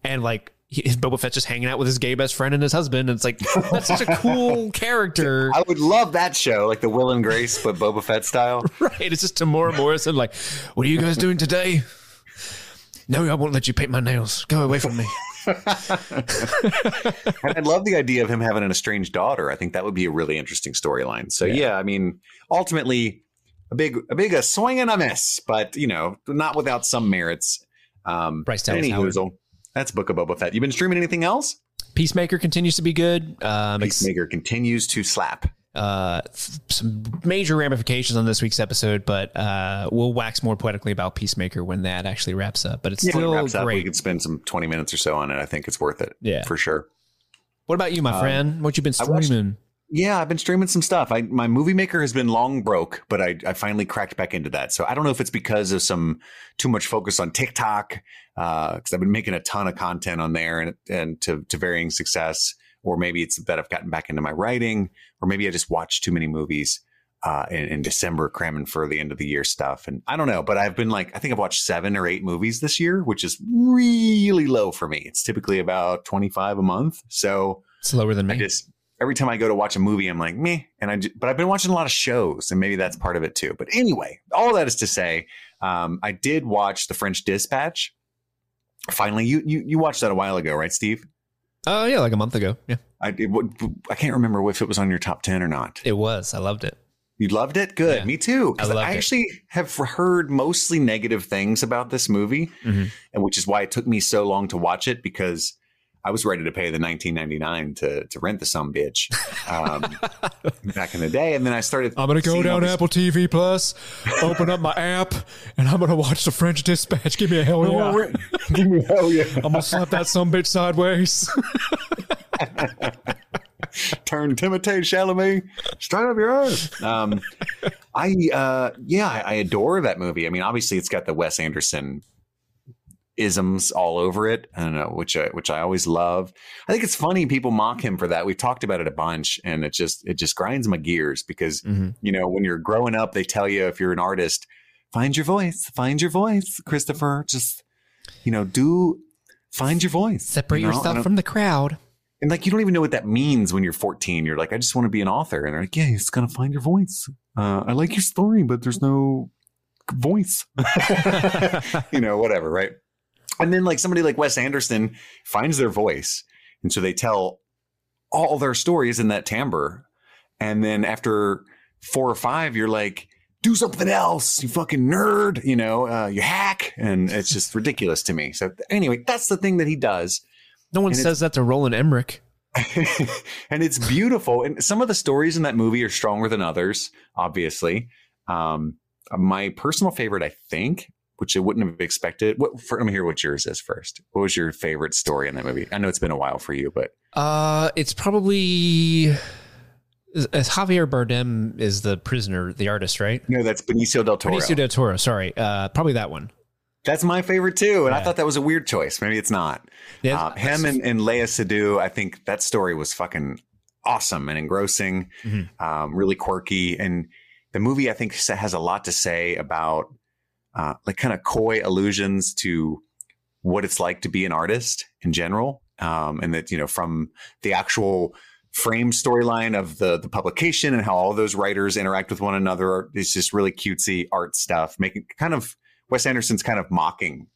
and like he, his Boba Fett's just hanging out with his gay best friend and his husband, and it's like that's such a cool character, I would love that show, like the Will and Grace, but Boba Fett style. right? It's just Temuera Morrison, like, what are you guys doing today? No, I won't let you paint my nails. Go away from me. And I love the idea of him having an estranged daughter. I think that would be a really interesting storyline. So yeah. I mean, ultimately, a big, a big, a swing and a miss, but you know, not without some merits. Um, Bryce Dallas any Howard. hoozle. That's Book of Boba Fett. You been streaming anything else? Peacemaker continues to be good. Um, ex- Peacemaker continues to slap. uh, f- some major ramifications on this week's episode, but uh, we'll wax more poetically about Peacemaker when that actually wraps up. But it's it still wraps up, we great. could spend some twenty minutes or so on it. I think it's worth it. Yeah. for sure. What about you, my friend? What you been streaming? Yeah, I've been streaming some stuff. I my movie maker has been long broke, but I, I finally cracked back into that. So I don't know if it's because of some too much focus on TikTok, because I've been making a ton of content on there and and to to varying success, or maybe it's that I've gotten back into my writing, or maybe I just watched too many movies uh, in, in December, cramming for the end of the year stuff. And I don't know, but I've been like, I think I've watched seven or eight movies this year, which is really low for me. It's typically about twenty five a month, so It's lower than I me. just every time I go to watch a movie, I'm like meh, and I but I've been watching a lot of shows, and maybe that's part of it too. But anyway, all that is to say, um, I did watch The French Dispatch. Finally, you you you watched that a while ago, right, Steve? Oh yeah, like a month ago. Yeah, I it, I can't remember if it was on your top ten or not. it was. I loved it. You loved it, good. Yeah. Me too. I I, loved it. actually have heard mostly negative things about this movie, Mhm. and which is why it took me so long to watch it because I was ready to pay the 19.99 to to rent the some bitch um, back in the day, and then I started. I'm gonna go down these- Apple TV Plus, open up my app, and I'm gonna watch the French Dispatch. Give me a hell yeah! Give me a hell yeah! I'm gonna slap that some bitch sideways. Turn Timothée Chalamet straight up your ass. Um, I uh, yeah, I, I adore that movie. I mean, obviously, it's got the Wes Anderson isms all over it. I don't know, which I, which I always love. I think it's funny people mock him for that. We've talked about it a bunch, and it just it just grinds my gears because Mhm. you know when you're growing up, they tell you if you're an artist, find your voice, find your voice, Christopher. Just you know, do find your voice. Separate you know? yourself from the crowd. and like you don't even know what that means when you're 14. You're like, I just want to be an author, and they're like, Yeah, you just gotta find your voice. Uh, I like your story, but there's no voice. you know, whatever, right? And then like somebody like Wes Anderson finds their voice, and so they tell all their stories in that timbre, and then after four or five, you're like. Do something else, you fucking nerd, you know, uh, you hack. And it's just ridiculous to me. So, anyway, that's the thing that he does. No one And says that to Roland Emmerich. and it's beautiful. And some of the stories in that movie are stronger than others, obviously. Um, my personal favorite, I think, which I wouldn't have expected. What, for, let me hear what yours is first. What was your favorite story in that movie? I know it's been a while for you, but Uh, it's probably as Javier Bardem is the prisoner, the artist, right? no, that's Benicio del Toro. Benicio del Toro. Sorry, uh, probably that one. that's my favorite too. And I thought that was a weird choice. Maybe it's not. Yeah, Uh, him and, and Léa Seydoux, I think that story was fucking awesome and engrossing, Mhm. um, really quirky. And the movie, I think, has a lot to say about uh, like kind of coy allusions to what it's like to be an artist in general. Um, and that, you know, from the actual frame storyline of the the publication and how all those writers interact with one another. It's just really cutesy art stuff, making kind of Wes Anderson's kind of mocking,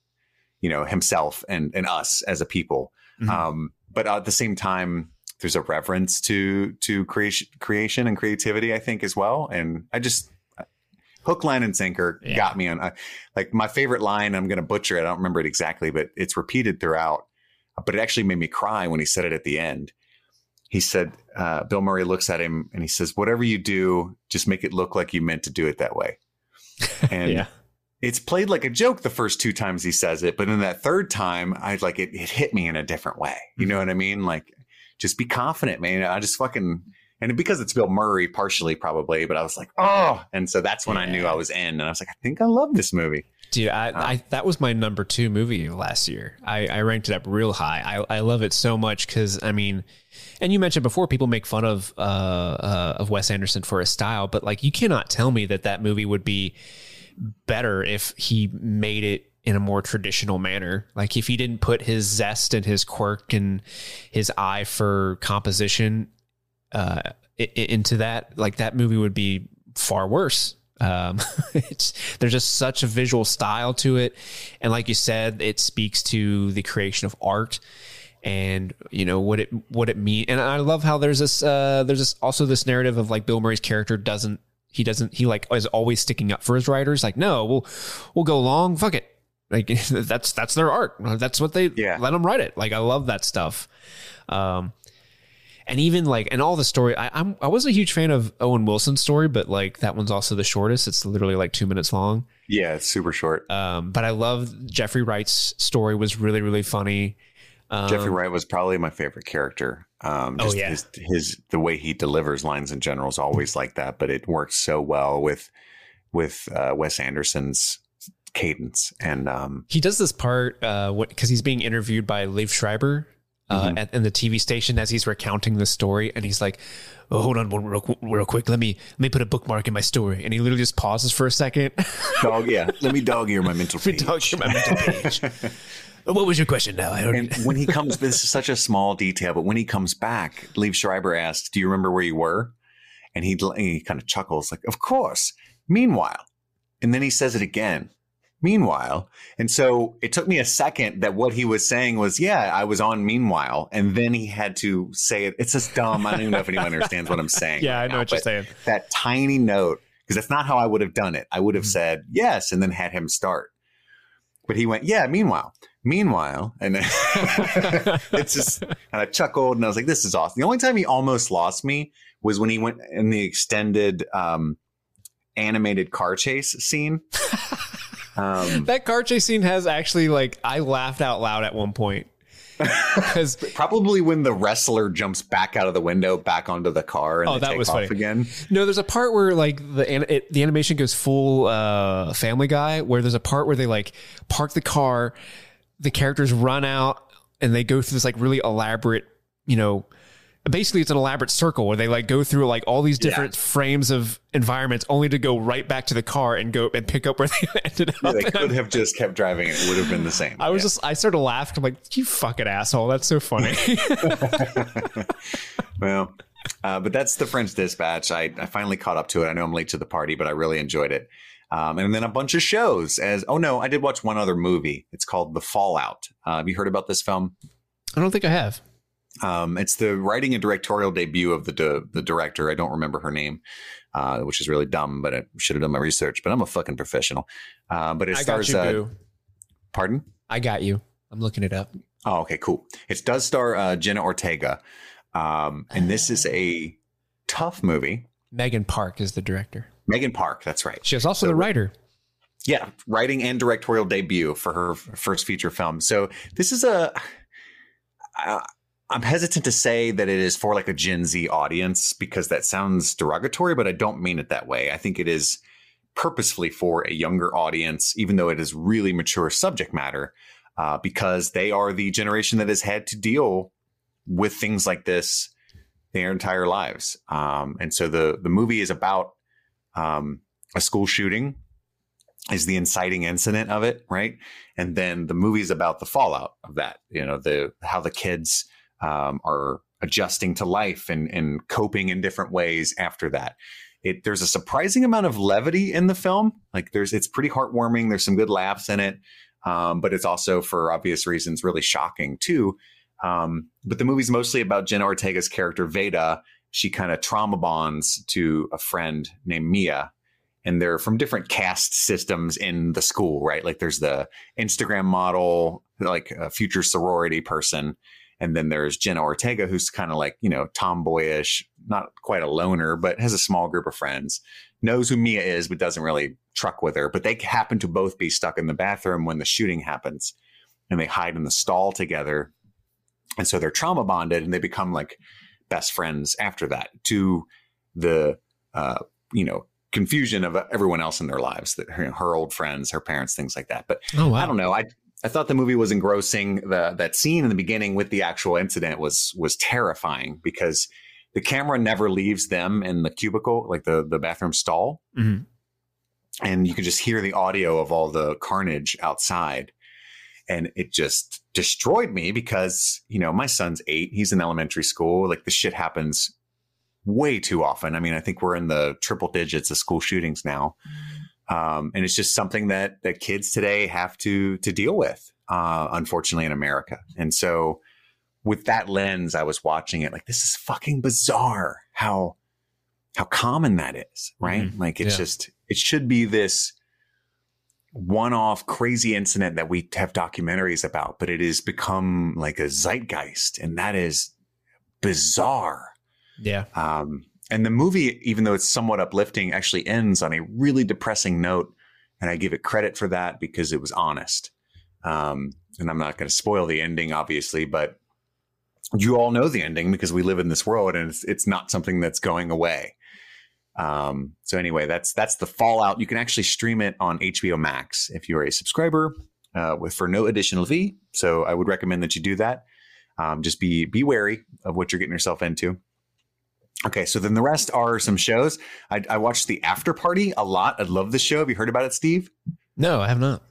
you know, himself and and us as a people. Mhm. Um, but at the same time, there's a reverence to to creation creation and creativity, I think, as well. And I just hook, line, and sinker Yeah. got me on. I, like my favorite line, I'm going to butcher it. I don't remember it exactly, but it's repeated throughout. But it actually made me cry when he said it at the end. He said, uh, Bill Murray looks at him and he says, "Whatever you do, just make it look like you meant to do it that way." And yeah. it's played like a joke the first two times he says it, but in that third time, I like it, it hit me in a different way. You know what I mean? Like, just be confident, man. I just fucking, and because it's Bill Murray, partially probably, but I was like, oh, and so that's when I knew I was in, and I was like, I think I love this movie. Dude, I, I that was my number two movie last year. I, I ranked it up real high. I, I love it so much because I mean, and you mentioned before people make fun of uh, uh of Wes Anderson for his style, but like you cannot tell me that that movie would be better if he made it in a more traditional manner. Like if he didn't put his zest and his quirk and his eye for composition uh, into that, like that movie would be far worse. Um, it's there's just such a visual style to it, and like you said, it speaks to the creation of art and you know what it what it mean. And I love how there's this uh, there's this also this narrative of like Bill Murray's character doesn't he doesn't he like is always sticking up for his writers. Like no, we'll we'll go long. Fuck it. Like that's that's their art. That's what they Yeah. let them write it. Like I love that stuff. Um, and even like and all the story I, I'm I was a huge fan of Owen Wilson's story, but like that one's also the shortest. It's literally like two minutes long. Yeah, it's super short. Um, but I love Jeffrey Wright's story was really really funny. Um, Jeffrey Wright was probably my favorite character. Um, Oh, just yeah. his, his the way he delivers lines in general is always like that, but it works so well with with uh, Wes Anderson's cadence and um, He does this part because he's being interviewed by Liev Schreiber uh, Mhm. at in the TV station as he's recounting the story, and he's like, "Oh, hold on, one real, real quick. Let me let me put a bookmark in my story." And he literally just pauses for a second. dog. Yeah, let me dog ear my mental page. dog ear my mental page. what was your question now? I. And when he comes, this is such a small detail, but when he comes back, Liev Schreiber asks, "Do you remember where you were?" And he he kind of chuckles, like, "Of course." Meanwhile, and then he says it again. Meanwhile, and so it took me a second that what he was saying was, "Yeah, I was on." Meanwhile, and then he had to say it. It's just dumb. I don't even know if anyone understands what I'm saying. yeah, right I know now, what you're saying. That tiny note, because that's not how I would have done it. I would have Mhm. said yes, and then had him start. But he went, "Yeah." Meanwhile, meanwhile, and then it's just and I chuckled and I was like, this is awesome. The only time he almost lost me was when he went in the extended um, animated car chase scene. Um, That car chase scene has actually like I laughed out loud at one point because probably when the wrestler jumps back out of the window, back onto the car, and Oh, that was off funny. again. No, there's a part where like the an- it, the animation goes full uh, Family Guy, where there's a part where they like park the car, the characters run out, and they go through this like really elaborate, you know, basically it's an elaborate circle where they like go through like all these different frames of environments, only to go right back to the car and go and pick up where they ended up. Yeah, they could have just kept driving; it would have been the same. I was Yeah. just I started laughing. I'm like, you fucking asshole. That's so funny. well, uh, but that's the French Dispatch. I, I finally caught up to it. I know I'm late to the party, but I really enjoyed it. Um, and then a bunch of shows. As oh no, I did watch one other movie. It's called The Fallout. Uh, have you heard about this film? I don't think I have. Um, it's the writing and directorial debut of the the, the director. I don't remember her name, uh, which is really dumb. But I should have done my research. But I'm a fucking professional. Uh, but it I got stars. you, uh, pardon? I got you. I'm looking it up. Oh, okay, cool. It does star uh, Jenna Ortega, um, and this is a tough movie. Megan Park is the director. Megan Park, that's right. She was also So- the writer. Yeah, writing and directorial debut for her first feature film. So this is a. I'm hesitant to say that it is for like a Gen Z audience because that sounds derogatory, but I don't mean it that way. I think it is purposefully for a younger audience, even though it is really mature subject matter, uh, because they are the generation that has had to deal with things like this their entire lives. Um, and so the the movie is about um, a school shooting is the inciting incident of it, right? And then the movie is about the fallout of that. You know, the how the kids um, are adjusting to life and and coping in different ways after that. It there's a surprising amount of levity in the film. Like there's it's pretty heartwarming. There's some good laughs in it, um, but it's also for obvious reasons really shocking too. Um, but the movie's mostly about Jenna Ortega's character Vada. She kind of trauma bonds to a friend named Mia, and they're from different caste systems in the school, right? Like there's the Instagram model, like a future sorority person. And then there's Jenna Ortega, who's kind of like, you know, tomboyish, not quite a loner, but has a small group of friends, knows who Mia is, but doesn't really truck with her. But they happen to both be stuck in the bathroom when the shooting happens and they hide in the stall together. And so they're trauma bonded and they become like best friends after that to the, uh, you know, confusion of everyone else in their lives that her, her old friends, her parents, things like that. But Oh wow. I don't know. I I thought the movie was engrossing. The that scene in the beginning with the actual incident was was terrifying because the camera never leaves them in the cubicle, like the the bathroom stall, Mhm. and you can just hear the audio of all the carnage outside. And it just destroyed me because, you know, my son's eight. He's in elementary school. Like this shit happens way too often. I mean, I think we're in the triple digits of school shootings now. Um, and it's just something that that kids today have to to deal with, uh, unfortunately, in America. And so, with that lens, I was watching it like this is fucking bizarre how how common that is, right? Like it's Yeah. just it should be this one-off crazy incident that we have documentaries about, but it has become like a zeitgeist, and that is bizarre. Yeah. Um, and the movie, even though it's somewhat uplifting, actually ends on a really depressing note. And I give it credit for that because it was honest. Um, and I'm not going to spoil the ending, obviously, but you all know the ending because we live in this world and it's, it's not something that's going away. Um, so anyway, that's that's the Fallout. You can actually stream it on HBO Max if you are a subscriber uh, with for no additional fee. So I would recommend that you do that. Um, just be be wary of what you're getting yourself into. Okay, so then the rest are some shows. I, I watched the After Party a lot. I love this show. Have you heard about it, Steve? No, I have not.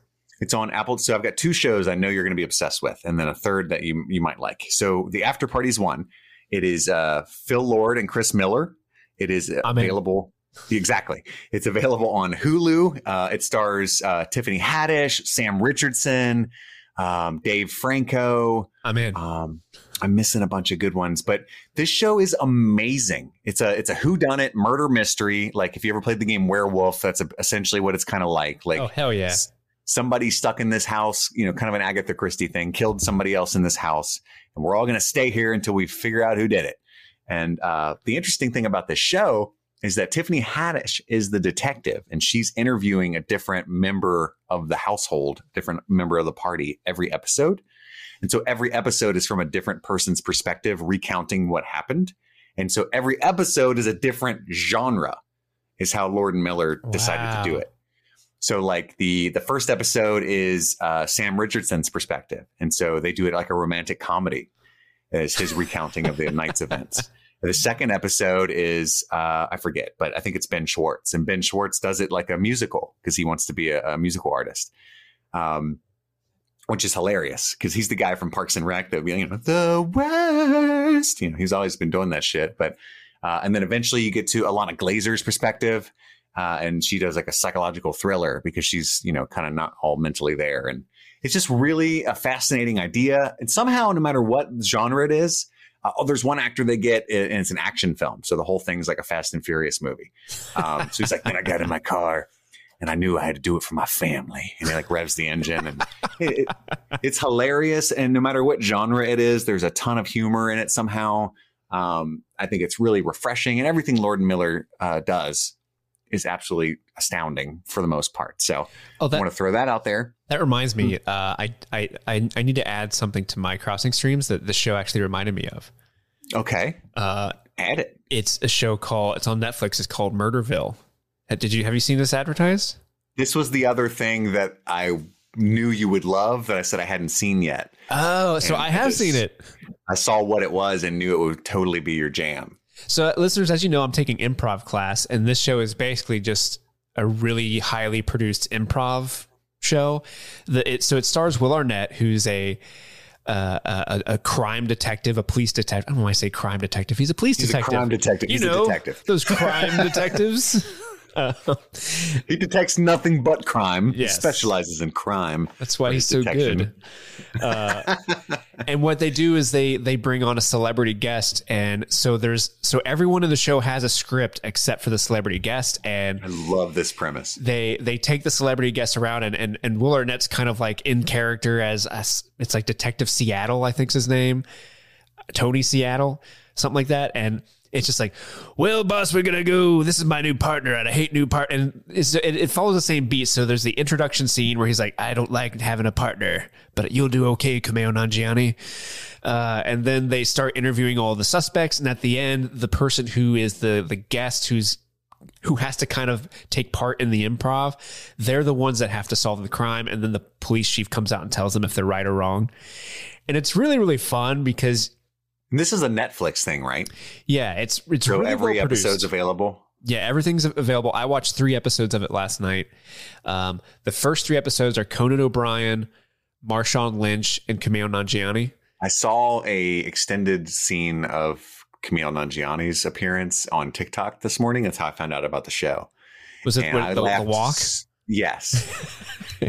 It's on Apple. So I've got two shows I know you're going to be obsessed with, and then a third that you you might like. So the After Party's one. It is uh, Phil Lord and Chris Miller. It is I'm in. available. Exactly. It's available on Hulu. Uh, it stars uh, Tiffany Haddish, Sam Richardson, um, Dave Franco. I'm in. Um, I'm missing a bunch of good ones, but this show is amazing. It's a it's a whodunit murder mystery. Like if you ever played the game Werewolf, that's essentially what it's kind of like. Like oh hell yeah! somebody stuck in this house, you know, kind of an Agatha Christie thing, killed somebody else in this house, and we're all going to stay here until we figure out who did it. And uh, the interesting thing about this show is that Tiffany Haddish is the detective, and she's interviewing a different member of the household, different member of the party every episode. And so every episode is from a different person's perspective, recounting what happened. And so every episode is a different genre, is how Lord and Miller decided to do it. So like the the first episode is uh, Sam Richardson's perspective, and so they do it like a romantic comedy, as his recounting of the night's events. The second episode is uh, I forget, but I think it's Ben Schwartz, and Ben Schwartz does it like a musical because he wants to be a, a musical artist, um, which is hilarious because he's the guy from Parks and Rec that you know the West. You know, he's always been doing that shit. But uh, and then eventually you get to Ilana Glazer's perspective, uh, and she does like a psychological thriller because she's you know kind of not all mentally there, and it's just really a fascinating idea. And somehow, no matter what genre it is, uh, oh, there's one actor they get, and it's an action film, so the whole thing's like a Fast and Furious movie. Um, so he's like, then I got in my car. And I knew I had to do it for my family. And he like revs the engine, and it, it- it's hilarious. And no matter what genre it is, there's a ton of humor in it somehow. Um, I think it's really refreshing, and everything Lord and Miller uh, does is absolutely astounding for the most part. So Oh, I want to throw that out there. that reminds me. Uh, I, I I I need to add something to my crossing streams that the show actually reminded me of. Okay, Uh, add it. it's a show called. It's on Netflix. It's called Murderville. Uh, Did you have you seen this advertised? This was the other thing that I knew you would love that I said I hadn't seen yet. Oh, so And I have seen it. I saw what it was and knew it would totally be your jam. So, uh, listeners, as you know, I'm taking improv class, and this show is basically just a really highly produced improv show. The, it, so it stars Will Arnett, who's a, uh, a a crime detective, a police detective. I don't know why I say crime detective. He's a police He's detective. a crime detective. You He's know a detective. those crime detectives. Uh, He detects nothing but crime. Yes. He specializes in crime. That's why he's so detection. good. Uh, and what they do is they they bring on a celebrity guest, and so there's so everyone in the show has a script except for the celebrity guest, and I love this premise. they they take the celebrity guest around, and and and Will Arnett's kind of like in character as, as it's like Detective Seattle, I think's his name, Tony Seattle, something like that, and. It's just like, well, boss, we're gonna go. This is my new partner, and I hate new part. And it, it follows the same beat. So there's the introduction scene where he's like, I don't like having a partner, but you'll do okay, Kumail Nanjiani. Uh, and then they start interviewing all the suspects, and at the end, the person who is the the guest who's who has to kind of take part in the improv, they're the ones that have to solve the crime, and then the police chief comes out and tells them if they're right or wrong. And it's really really fun because And this is a Netflix thing, right? yeah, it's it's So really every well produced. episode's available. Yeah, everything's available. I watched three episodes of it last night. Um, the first three episodes are Conan O'Brien, Marshawn Lynch, and Kumail Nanjiani. I saw a extended scene of Kumail Nanjiani's appearance on TikTok this morning. That's how I found out about the show. Was it what, the, the walk? Yes.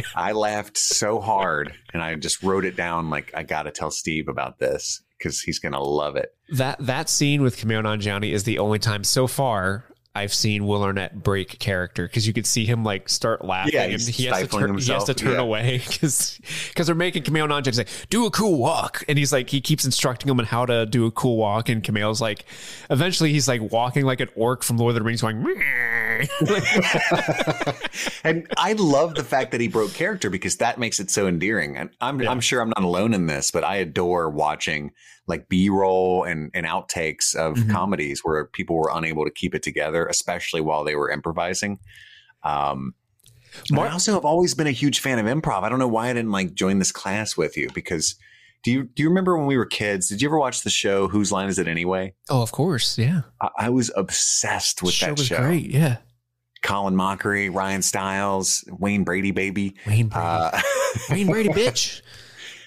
I laughed so hard and I just wrote it down like I got to tell Steve about this because he's going to love it. That that scene with Kumail Nanjiani is the only time so far I've seen Will Arnett break character because you could see him like start laughing Yeah, and he has, turn, he has to turn Yeah. away because because they're making Kumail Nanjiani say do a cool walk and he's like he keeps instructing him on how to do a cool walk and Kumail's like eventually he's like walking like an orc from Lord of the Rings going and I love the fact that he broke character because that makes it so endearing. And I'm I'm sure I'm not alone in this, but I adore watching like B roll and, and outtakes of Mhm. comedies where people were unable to keep it together, especially while they were improvising. Um, and Mar- I also have always been a huge fan of improv. I don't know why I didn't like join this class with you because do you do you remember when we were kids? Did you ever watch the show Whose Line Is It Anyway? oh of course yeah I, I was obsessed with show that was show. great yeah Colin Mochrie, Ryan Stiles, Wayne Brady, baby. Wayne Brady Uh, Wayne Brady bitch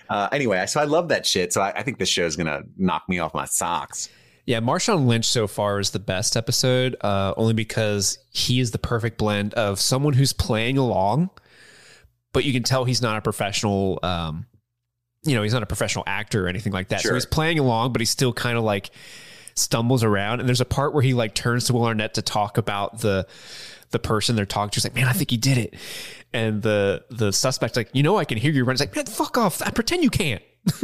uh, anyway, so I love that shit. So I, I think this show is gonna knock me off my socks. Yeah, Marshawn Lynch so far is the best episode, uh, only because he is the perfect blend of someone who's playing along, but you can tell he's not a professional. Um, you know, he's not a professional actor or anything like that. So he's playing along, but he's still kind of like stumbles around. And there's a part where he like turns to Will Arnett to talk about the the person they're talking to. is like, "Man, I think he did it." And the the suspect's like, "You know, I can hear you run." He's like, "Man, fuck off! I pretend you can't."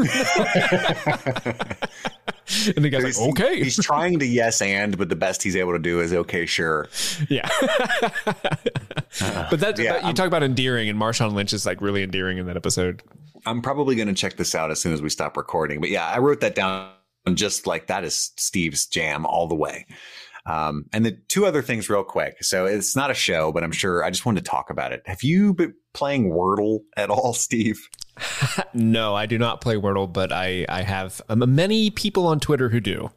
and the guy's He's- like, "Okay." He's trying to yes and, but the best he's able to do is okay, sure. Yeah. but that, yeah, that- you I'm- talk about endearing, and Marshawn Lynch is like really endearing in that episode. I'm probably gonna check this out as soon as we stop recording. But yeah, I wrote that down I'm just like that is Steve's jam all the way. Um, and the two other things, real quick. So it's not a show, but I'm sure I just wanted to talk about it. Have you been playing Wordle at all, Steve? No, I do not play Wordle, but I I have um, many people on Twitter who do.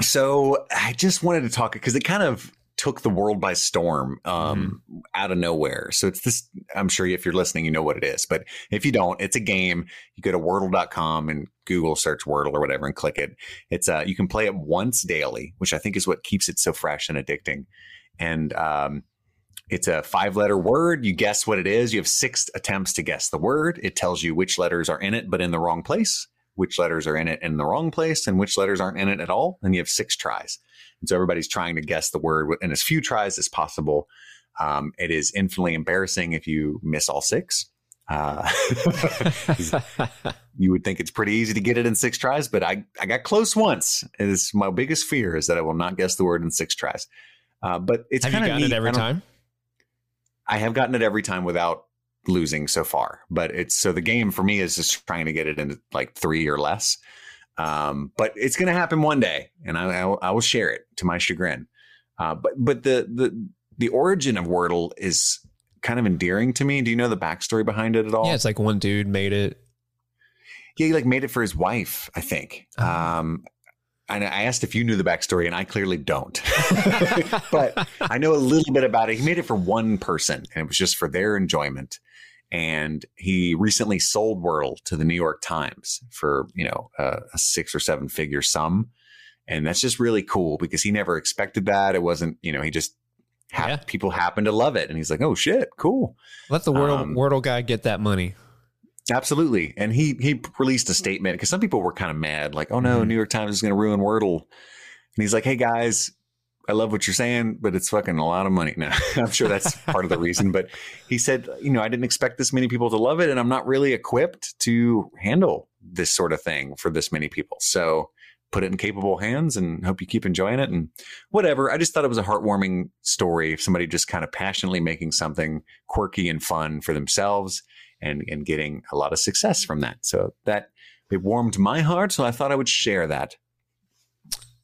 So I just wanted to talk because it kind of took the world by storm um, out of nowhere. So it's this, I'm sure if you're listening, you know what it is. But if you don't, it's a game. You go to wordle.com and Google search Wordle or whatever and click it. It's uh, you can play it once daily, which I think is what keeps it so fresh and addicting. And um, it's a five letter word. You guess what it is. You have six attempts to guess the word. It tells you which letters are in it, but in the wrong place, which letters are in it in the wrong place, and which letters aren't in it at all. And you have six tries. And so everybody's trying to guess the word in as few tries as possible. Um, it is infinitely embarrassing if you miss all six. Uh, you would think it's pretty easy to get it in six tries, but I, I got close once. It is my biggest fear is that I will not guess the word in six tries. Uh, but it's kind of gotten neat. it every time? I have gotten it every time without losing so far. But it's so the game for me is just trying to get it into like three or less. Um, but it's going to happen one day, and I, I, will- I will share it to my chagrin. Uh, but but the the the origin of Wordle is kind of endearing to me. Do you know the backstory behind it at all? Yeah, it's like one dude made it. Yeah, he like made it for his wife, I think. Oh. Um, and I asked if you knew the backstory, and I clearly don't. but I know a little bit about it. He made it for one person, and it was just for their enjoyment. And he recently sold Wordle to the New York Times for you know a, a six or seven figure sum, and that's just really cool because he never expected that. It wasn't you know he just hap- Yeah. people happen to love it, and he's like, oh shit, cool. Let the Wordle, Um, Wordle guy get that money. Absolutely. And he he released a statement because some people were kind of mad, like, oh no, Mhm. New York Times is going to ruin Wordle. And he's like, hey guys, I love what you're saying, but it's fucking a lot of money. Now, I'm sure that's part of the reason. But he said, you know, I didn't expect this many people to love it, and I'm not really equipped to handle this sort of thing for this many people. So put it in capable hands and hope you keep enjoying it and whatever. I just thought it was a heartwarming story of somebody just kind of passionately making something quirky and fun for themselves and and getting a lot of success from that. So that it warmed my heart. So I thought I would share that.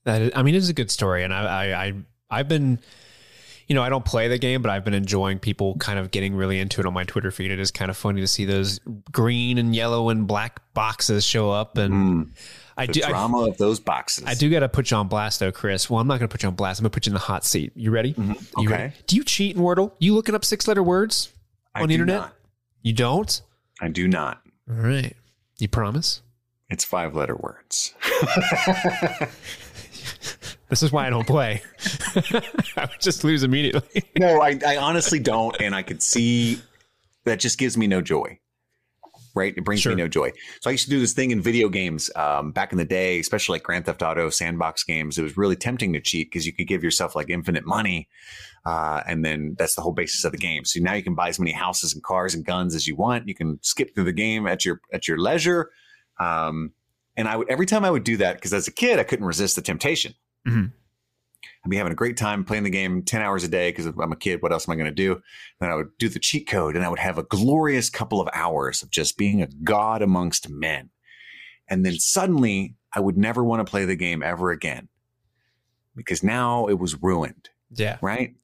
That I mean, it is a good story, and I, I, I, I've been, you know, I don't play the game, but I've been enjoying people kind of getting really into it on my Twitter feed. It is kind of funny to see those green and yellow and black boxes show up, and Mm, I do, I, drama of those boxes. I do got to put you on blast, though, Chris. Well, I'm not going to put you on blast. I'm going to put you in the hot seat. You ready? Mhm. You Okay. ready? Do you cheat in Wordle? You looking up six letter words I on the do internet? not. You don't? I do not. All right. You promise? It's five letter words. This is why I don't play. I would just lose immediately. no, I, I honestly don't, and I could see that just gives me no joy. right? It brings Sure. me no joy. So I used to do this thing in video games um, back in the day, especially like Grand Theft Auto sandbox games. It was really tempting to cheat because you could give yourself like infinite money. Uh, and then that's the whole basis of the game. So now you can buy as many houses and cars and guns as you want. You can skip through the game at your at your leisure. Um, and I would every time I would do that because as a kid I couldn't resist the temptation. Mhm. I'd be having a great time playing the game 10 hours a day because I'm a kid. What else am I going to do? Then I would do the cheat code and I would have a glorious couple of hours of just being a god amongst men. And then suddenly I would never want to play the game ever again because now it was ruined, Yeah. right?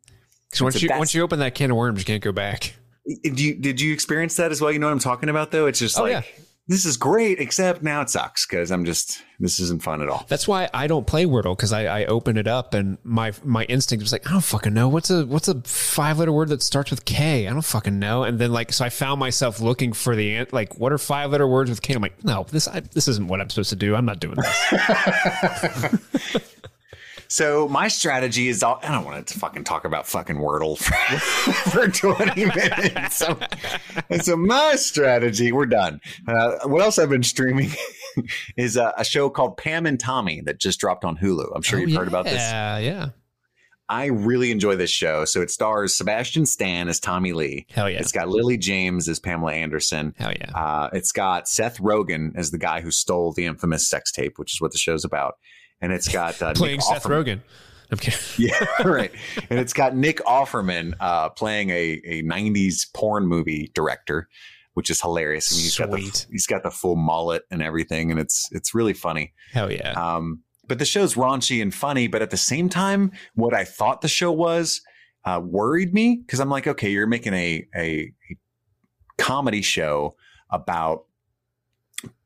So once So you once you open that can of worms, you can't go back. Did you, did you experience that as well? You know what I'm talking about though? It's just Oh, like, yeah. This is great, except now it sucks because I'm just, this isn't fun at all. That's why I don't play Wordle because I, I open it up and my my instinct was like I don't fucking know. What's a what's a five letter word that starts with K? I don't fucking know. And then like so I found myself looking for the ant like what are five letter words with K? I'm like no this I, this isn't what I'm supposed to do. I'm not doing this So my strategy is all, I don't want to fucking talk about fucking Wordle for, for 20 minutes. So, so my strategy, we're done. Uh, what else I've been streaming is a, a show called Pam and Tommy that just dropped on Hulu. I'm sure you've heard about this. yeah yeah I really enjoy this show. So it stars Sebastian Stan as Tommy Lee. hell yeah It's got Lily James as Pamela Anderson. hell yeah Uh, it's got Seth Rogen as the guy who stole the infamous sex tape, which is what the show's about. And it's got uh, Nick playing Seth Offerman- Rogen I'm kidding Yeah, right. And it's got Nick Offerman uh, playing a, a 90s porn movie director, which is hilarious. I mean, he's got the he's got the full mullet and everything, and it's it's really funny. hell yeah Um, but the show's raunchy and funny, but at the same time, what I thought the show was uh, worried me because I'm like, okay, you're making a, a a comedy show about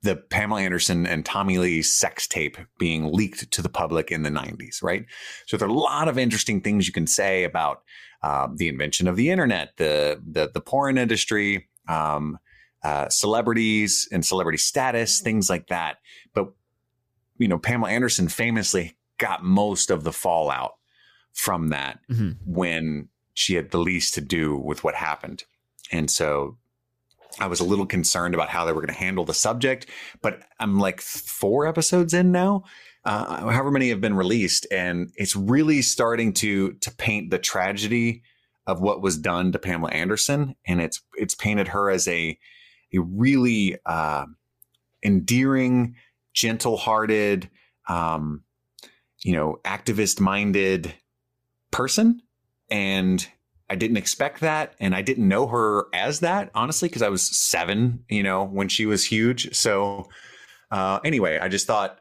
the Pamela Anderson and Tommy Lee sex tape being leaked to the public in the 90s, right? So there are a lot of interesting things you can say about uh, the invention of the internet, the the, the porn industry, um, uh, celebrities and celebrity status, things like that. But you know, Pamela Anderson famously got most of the fallout from that Mhm. when she had the least to do with what happened. And so I was a little concerned about how they were going to handle the subject, but I'm like four episodes in now, uh, however many have been released, and it's really starting to to paint the tragedy of what was done to Pamela Anderson, and it's it's painted her as a a really uh, endearing, gentle-hearted, um, you know, activist-minded person, and I didn't expect that, and I didn't know her as that honestly because I was seven, you know, when she was huge. So uh, anyway, I just thought,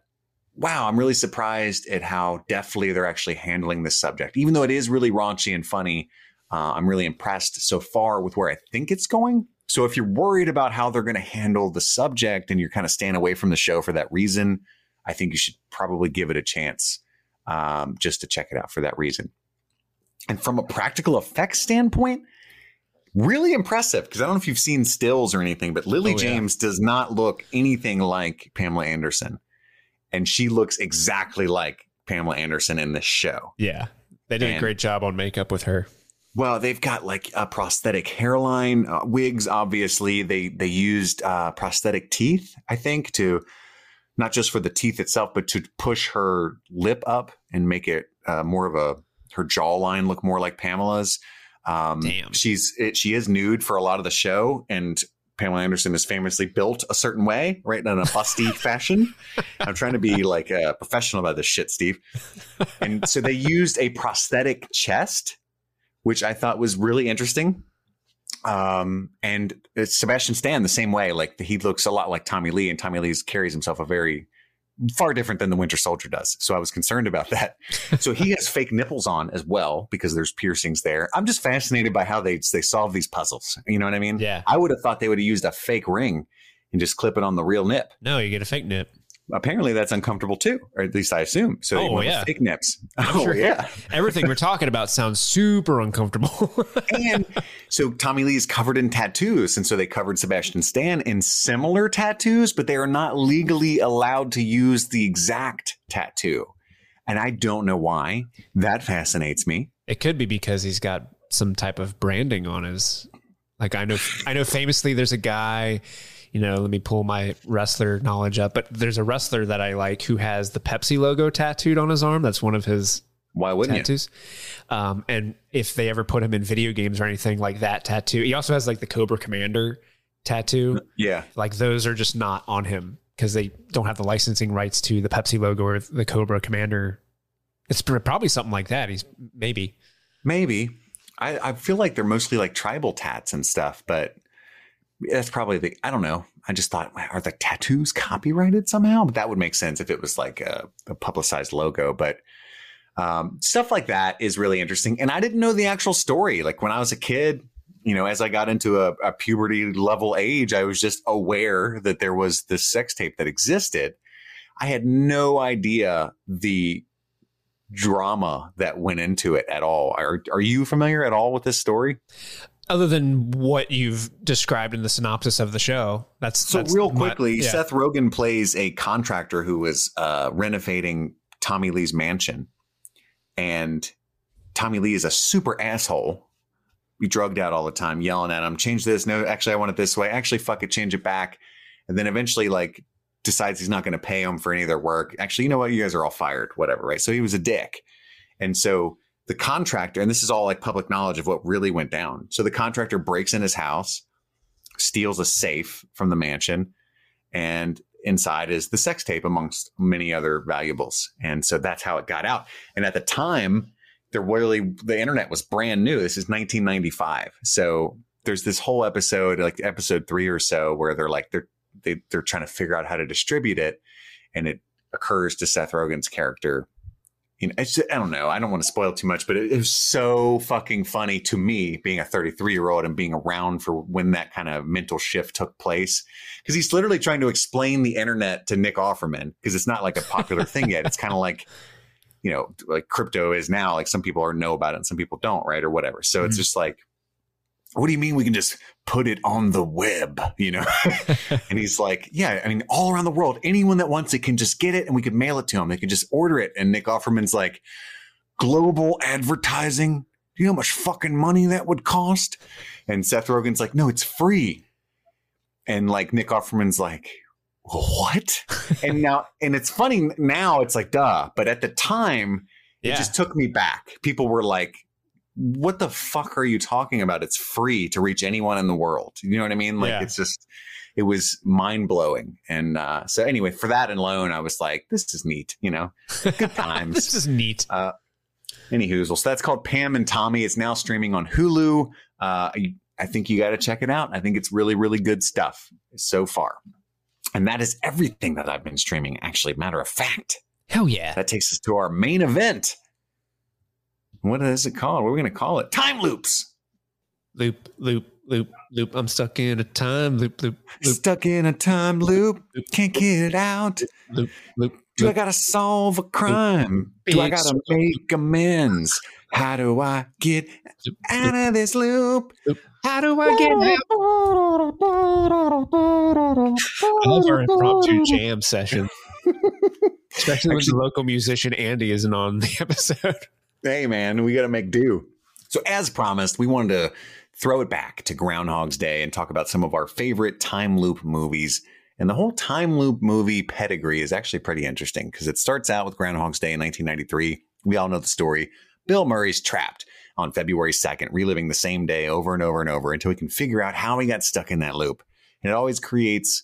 wow, I'm really surprised at how deftly they're actually handling this subject, even though it is really raunchy and funny. Uh, I'm really impressed so far with where I think it's going. So if you're worried about how they're going to handle the subject and you're kind of staying away from the show for that reason, I think you should probably give it a chance um, just to check it out for that reason. And from a practical effects standpoint, really impressive because I don't know if you've seen stills or anything, but Lily Oh, yeah. James does not look anything like Pamela Anderson. And she looks exactly like Pamela Anderson in this show. yeah they did a great job on makeup with her Well, they've got like a prosthetic hairline, uh, wigs. Obviously, they they used uh, prosthetic teeth. I think to not just for the teeth itself, but to push her lip up and make it uh, more of a her jawline look more like Pamela's. Um, Damn. she's it, she is nude for a lot of the show, and Pamela Anderson is famously built a certain way, right in a busty fashion. I'm trying to be like a professional about this shit, Steve. And so they used a prosthetic chest which I thought was really interesting. Um, and it's Sebastian Stan the same way. Like he looks a lot like Tommy Lee, and Tommy Lee carries himself a very far different than the Winter Soldier does. So I was concerned about that. so he has fake nipples on as well because there's piercings there. I'm just fascinated by how they they solve these puzzles. You know what I mean? yeah I would have thought they would have used a fake ring and just clip it on the real nip. no you get a fake nip Apparently that's uncomfortable too, or at least I assume. So Oh, yeah. fake nips. I'm oh sure- yeah. everything we're talking about sounds super uncomfortable and so Tommy Lee is covered in tattoos, and so they covered Sebastian Stan in similar tattoos, but they are not legally allowed to use the exact tattoo. And I don't know why. That fascinates me. It could be because he's got some type of branding on his. Like I know, I know. Famously, there's a guy. You know, let me pull my wrestler knowledge up. But there's a wrestler that I like who has the Pepsi logo tattooed on his arm. That's one of his Why wouldn't tattoos. Um, and if they ever put him in video games or anything like that tattoo, he also has like the Cobra Commander tattoo. Yeah. Like those are just not on him because they don't have the licensing rights to the Pepsi logo or the Cobra Commander. It's probably something like that. He's maybe. Maybe. I, I feel like they're mostly like tribal tats and stuff, but that's probably the I don't know. I just thought, are the tattoos copyrighted somehow? But that would make sense if it was like a, a publicized logo. But um, stuff like that is really interesting. And I didn't know the actual story. Like when I was a kid, you know, as I got into a, a puberty level age, I was just aware that there was this sex tape that existed. I had no idea the drama that went into it at all. Are are you familiar at all with this story? Other than what you've described in the synopsis of the show, that's So that's real my- quickly, yeah. Seth Rogen plays a contractor who was uh, renovating Tommy Lee's mansion, and Tommy Lee is a super asshole. Be drugged out all the time, yelling at him, "Change this! No, actually, I want it this way. Actually, fuck it, change it back." And then eventually, like, decides he's not going to pay him for any of their work. Actually, you know what? You guys are all fired. Whatever, right? So he was a dick, and so the contractor, and this is all like public knowledge of what really went down. So the contractor breaks in his house, steals a safe from the mansion, and inside is the sex tape amongst many other valuables. And so that's how it got out. And at the time, there really the internet was brand new. This is 1995. So there's this whole episode, like episode three or so, where they're like they're they, they're trying to figure out how to distribute it, and it occurs to Seth Rogen's character. You know, it's just, I don't know. I don't want to spoil too much, but it, it was so fucking funny to me, being a 33 year old and being around for when that kind of mental shift took place. Because he's literally trying to explain the internet to Nick Offerman because it's not like a popular thing yet. It's kind of like you know, like crypto is now. Like some people are know about it and some people don't, right, or whatever. So it's Mhm. just like, what do you mean we can just put it on the web? You know, and he's like, yeah, I mean, all around the world, anyone that wants it can just get it and we can mail it to them. They can just order it. And Nick Offerman's like, global advertising. Do you know how much fucking money that would cost? And Seth Rogen's like, no, it's free. And like Nick Offerman's like, what? and now, and it's funny now, it's like, duh. But at the time, it Yeah. just took me back. People were like, what the fuck are you talking about? It's free to reach anyone in the world. You know what I mean? Like, Yeah. it's just, it was mind blowing. And uh, so, anyway, for that alone, I was like, this is neat, you know? Good times. this is neat. Anywho, so that's called Pam and Tommy. It's now streaming on Hulu. Uh, I, I think you got to check it out. I think it's really, really good stuff so far. And that is everything that I've been streaming. Actually, matter of fact, Hell yeah. that takes us to our main event. What is it called? What are we going to call it? Time loops. Loop, loop, loop, loop. I'm stuck in a time loop, loop, loop, Stuck in a time loop. Can't get it out. loop, loop. Do I got to solve a crime? Do I got to make amends? How do I get out of this loop? How do I get out? I love our impromptu jam session. Especially when the local musician Andy isn't on the episode. Hey man, we got to make do. So as promised, we wanted to throw it back to Groundhog's Day and talk about some of our favorite time loop movies. And the whole time loop movie pedigree is actually pretty interesting because it starts out with Groundhog's Day in 1993. We all know the story. Bill Murray's trapped on February 2nd, reliving the same day over and over and over until he can figure out how he got stuck in that loop. And it always creates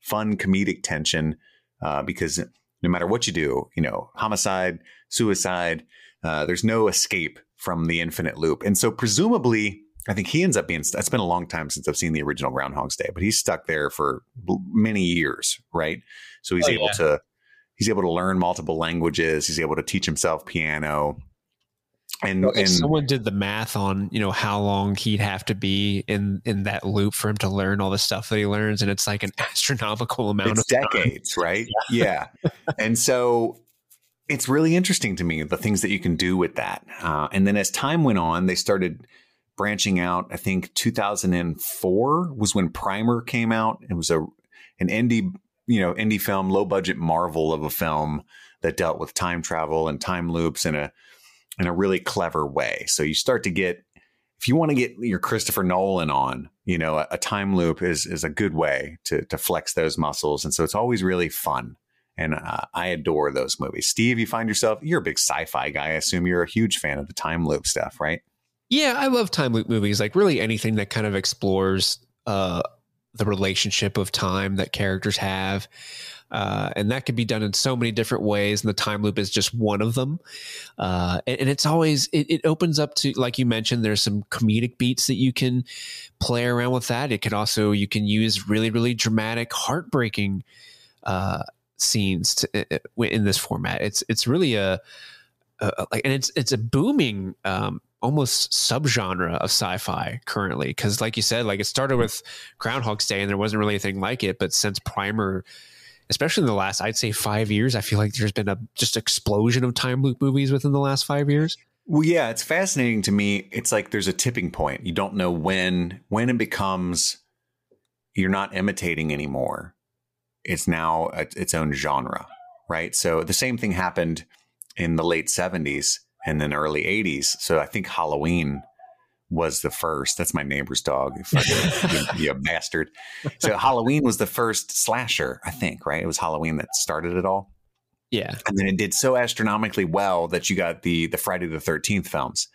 fun comedic tension uh, because no matter what you do, you know, homicide, suicide, uh, there's no escape from the infinite loop. And so, presumably, I think he ends up being. It's been a long time since I've seen the original Groundhog's Day, but he's stuck there for many years, right? So he's Oh, able yeah. to he's able to learn multiple languages. He's able to teach himself piano, and If and someone did the math on, you know, how long he'd have to be in in that loop for him to learn all the stuff that he learns, and it's like an astronomical amount of time. decades, right? Yeah. and so it's really interesting to me the things that you can do with that. Uh, and then as time went on, they started branching out. I think 2004 was when Primer came out. It was a an indie, you know, indie film, low budget marvel of a film that dealt with time travel and time loops in a in a really clever way. So you start to get if you want to get your Christopher Nolan on, you know, a, a time loop is is a good way to to flex those muscles, and so it's always really fun. And uh, I adore those movies. Steve, you find yourself you're a big sci-fi guy. I assume you're a huge fan of the time loop stuff, right? Yeah, I love time loop movies. Like really anything that kind of explores uh, the relationship of time that characters have. Uh, and that can be done in so many different ways, and the time loop is just one of them. Uh, and, and, it's always it, it, opens up to, like you mentioned, there's some comedic beats that you can play around with. That it could also you can use really really dramatic, heartbreaking uh, scenes to, in this format. It's it's really a, a, like, and it's it's a booming. Um, almost subgenre of sci-fi currently because like you said like it started with groundhog's day and there wasn't really anything like it but since primer especially in the last i'd say five years i feel like there's been a just explosion of time loop movies within the last five years well yeah it's fascinating to me it's like there's a tipping point you don't know when when it becomes you're not imitating anymore it's now a, its own genre right so the same thing happened in the late 70s and then early 80s. So I think Halloween was the first. That's my neighbor's dog. you, you bastard. So Halloween was the first slasher, I think, right? It was Halloween that started it all. Yeah. And then it did so astronomically well that you got the the Friday the 13th films.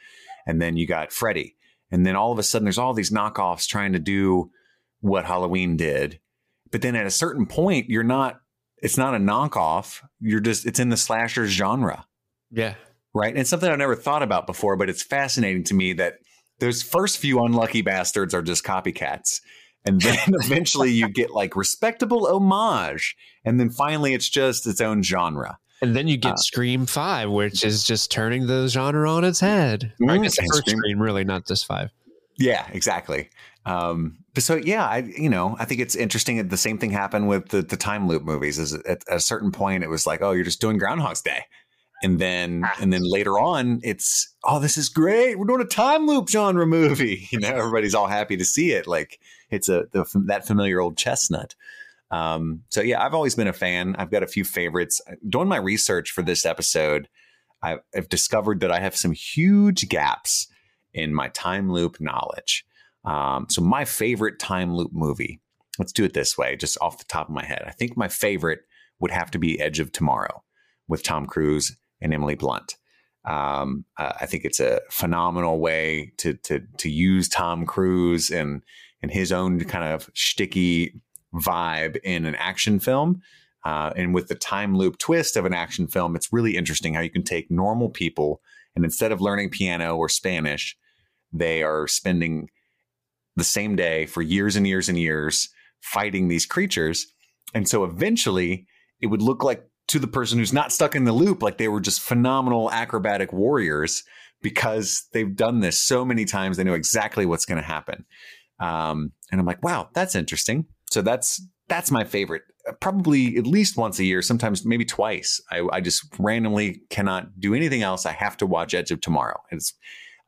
And then you got Freddy. And then all of a sudden there's all these knockoffs trying to do what Halloween did. But then at a certain point you're not it's not a knockoff. You're just it's in the slasher genre. Yeah right? And it's something I've never thought about before, but it's fascinating to me that those first few unlucky bastards are just copycats. And then eventually you get like respectable homage. And then finally it's just its own genre. And then you get uh, Scream 5, which is just turning the genre on its head. Mm, I guess the first Scream, really, not just 5. Yeah, exactly. Um, so yeah, I you know I think it's interesting. The same thing happened with the, the time loop movies. Is at a certain point it was like, oh, you're just doing Groundhog's Day, and then ah. and then later on it's oh this is great we're doing a time loop genre movie you know everybody's all happy to see it like it's a the, that familiar old chestnut um, so yeah i've always been a fan i've got a few favorites doing my research for this episode I've, I've discovered that i have some huge gaps in my time loop knowledge um, so my favorite time loop movie let's do it this way just off the top of my head i think my favorite would have to be edge of tomorrow with tom cruise and Emily Blunt. Um, uh, I think it's a phenomenal way to to to use Tom Cruise and and his own kind of sticky vibe in an action film. Uh, and with the time loop twist of an action film, it's really interesting how you can take normal people and instead of learning piano or Spanish, they are spending the same day for years and years and years fighting these creatures. And so eventually it would look like to the person who's not stuck in the loop like they were just phenomenal acrobatic warriors because they've done this so many times they know exactly what's going to happen. Um, and i'm like wow that's interesting. So that's that's my favorite. Probably at least once a year sometimes maybe twice. I, I just randomly cannot do anything else. I have to watch edge of tomorrow. It's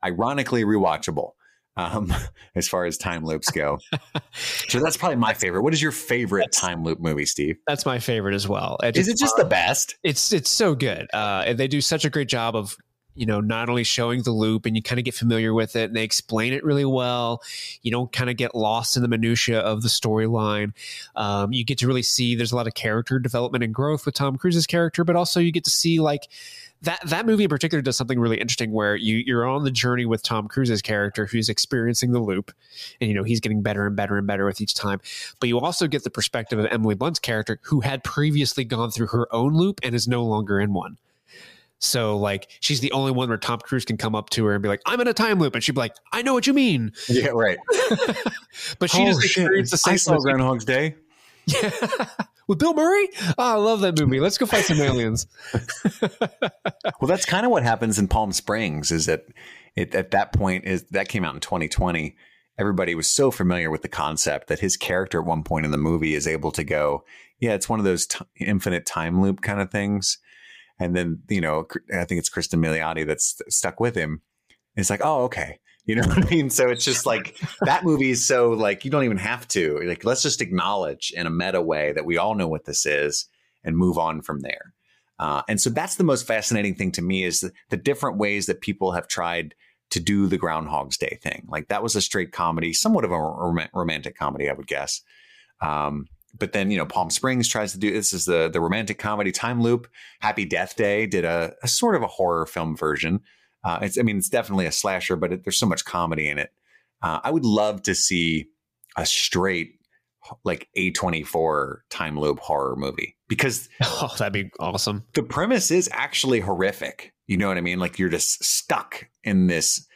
ironically rewatchable um, as far as time loops go. so that's probably my favorite. What is your favorite that's, time loop movie, Steve? That's my favorite as well. is it just the best? It's it's so good. Uh, and they do such a great job of you know not only showing the loop and you kind of get familiar with it and they explain it really well you don't kind of get lost in the minutia of the storyline um, you get to really see there's a lot of character development and growth with tom cruise's character but also you get to see like that that movie in particular does something really interesting where you you're on the journey with Tom Cruise's character who's experiencing the loop and you know he's getting better and better and better with each time but you also get the perspective of Emily Blunt's character who had previously gone through her own loop and is no longer in one so like she's the only one where Tom Cruise can come up to her and be like, "I'm in a time loop," and she'd be like, "I know what you mean." Yeah, right. but she oh, just experienced the same. I saw Groundhog's Day. Yeah with Bill Murray. Oh, I love that movie. Let's go fight some aliens. well, that's kind of what happens in Palm Springs. Is that it, at that point is that came out in 2020. Everybody was so familiar with the concept that his character at one point in the movie is able to go, yeah, it's one of those t- infinite time loop kind of things. And then you know, I think it's Cristin Milioti that's stuck with him. It's like, oh, okay. You know what I mean? So it's just like that movie is so like you don't even have to. Like let's just acknowledge in a meta way that we all know what this is and move on from there. Uh, and so that's the most fascinating thing to me is the, the different ways that people have tried to do the Groundhog's Day thing. Like that was a straight comedy, somewhat of a rom- romantic comedy, I would guess. Um, but then you know Palm Springs tries to do this is the the romantic comedy time loop. Happy Death Day did a, a sort of a horror film version. Uh, it's I mean it's definitely a slasher, but it, there's so much comedy in it. Uh, I would love to see a straight like A24 time loop horror movie because Oh, that'd be awesome. the premise is actually horrific. You know what I mean? Like you're just stuck in this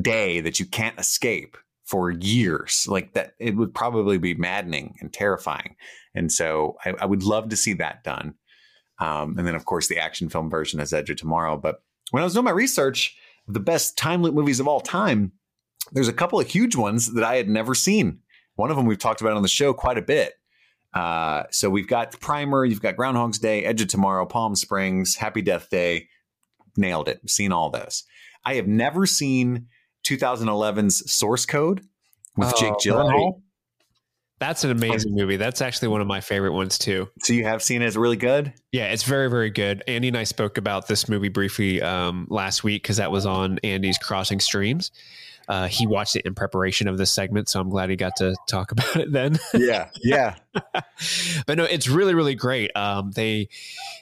day that you can't escape for years. Like that, it would probably be maddening and terrifying. And so I, I would love to see that done. Um, and then, of course, the action film version is Edge of Tomorrow. But when I was doing my research, the best time loop movies of all time, there's a couple of huge ones that I had never seen. One of them we've talked about on the show quite a bit. Uh, so we've got Primer, you've got Groundhog's Day, Edge of Tomorrow, Palm Springs, Happy Death Day. Nailed it. Seen all those. I have never seen 2011's Source Code with Oh, Jake Gyllenhaal. That's an amazing movie. That's actually one of my favorite ones too. So you have seen it as really good. Yeah, it's very, very good. Andy and I spoke about this movie briefly um, last week because that was on Andy's Crossing Streams. Uh, he watched it in preparation of this segment, so I'm glad he got to talk about it then. Yeah, yeah. but no, it's really, really great. Um, they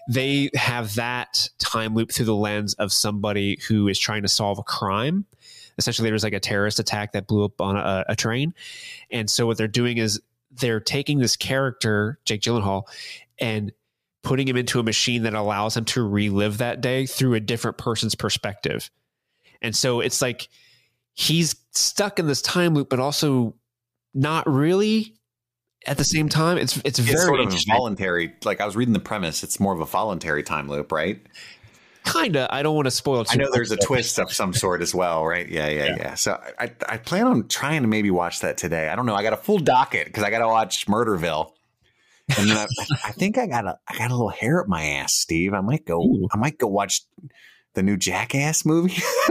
they have that time loop through the lens of somebody who is trying to solve a crime. Essentially, there was like a terrorist attack that blew up on a, a train, and so what they're doing is they're taking this character, Jake Gyllenhaal, and putting him into a machine that allows him to relive that day through a different person's perspective. And so it's like he's stuck in this time loop, but also not really at the same time. It's it's very It's sort of voluntary. Like I was reading the premise, it's more of a voluntary time loop, right? Kinda. I don't want to spoil. Too I know there's a twist of some sort as well, right? Yeah, yeah, yeah. So I, I plan on trying to maybe watch that today. I don't know. I got a full docket because I got to watch Murderville, and then I, I think I got a I got a little hair up my ass, Steve. I might go. Ooh. I might go watch the new Jackass movie.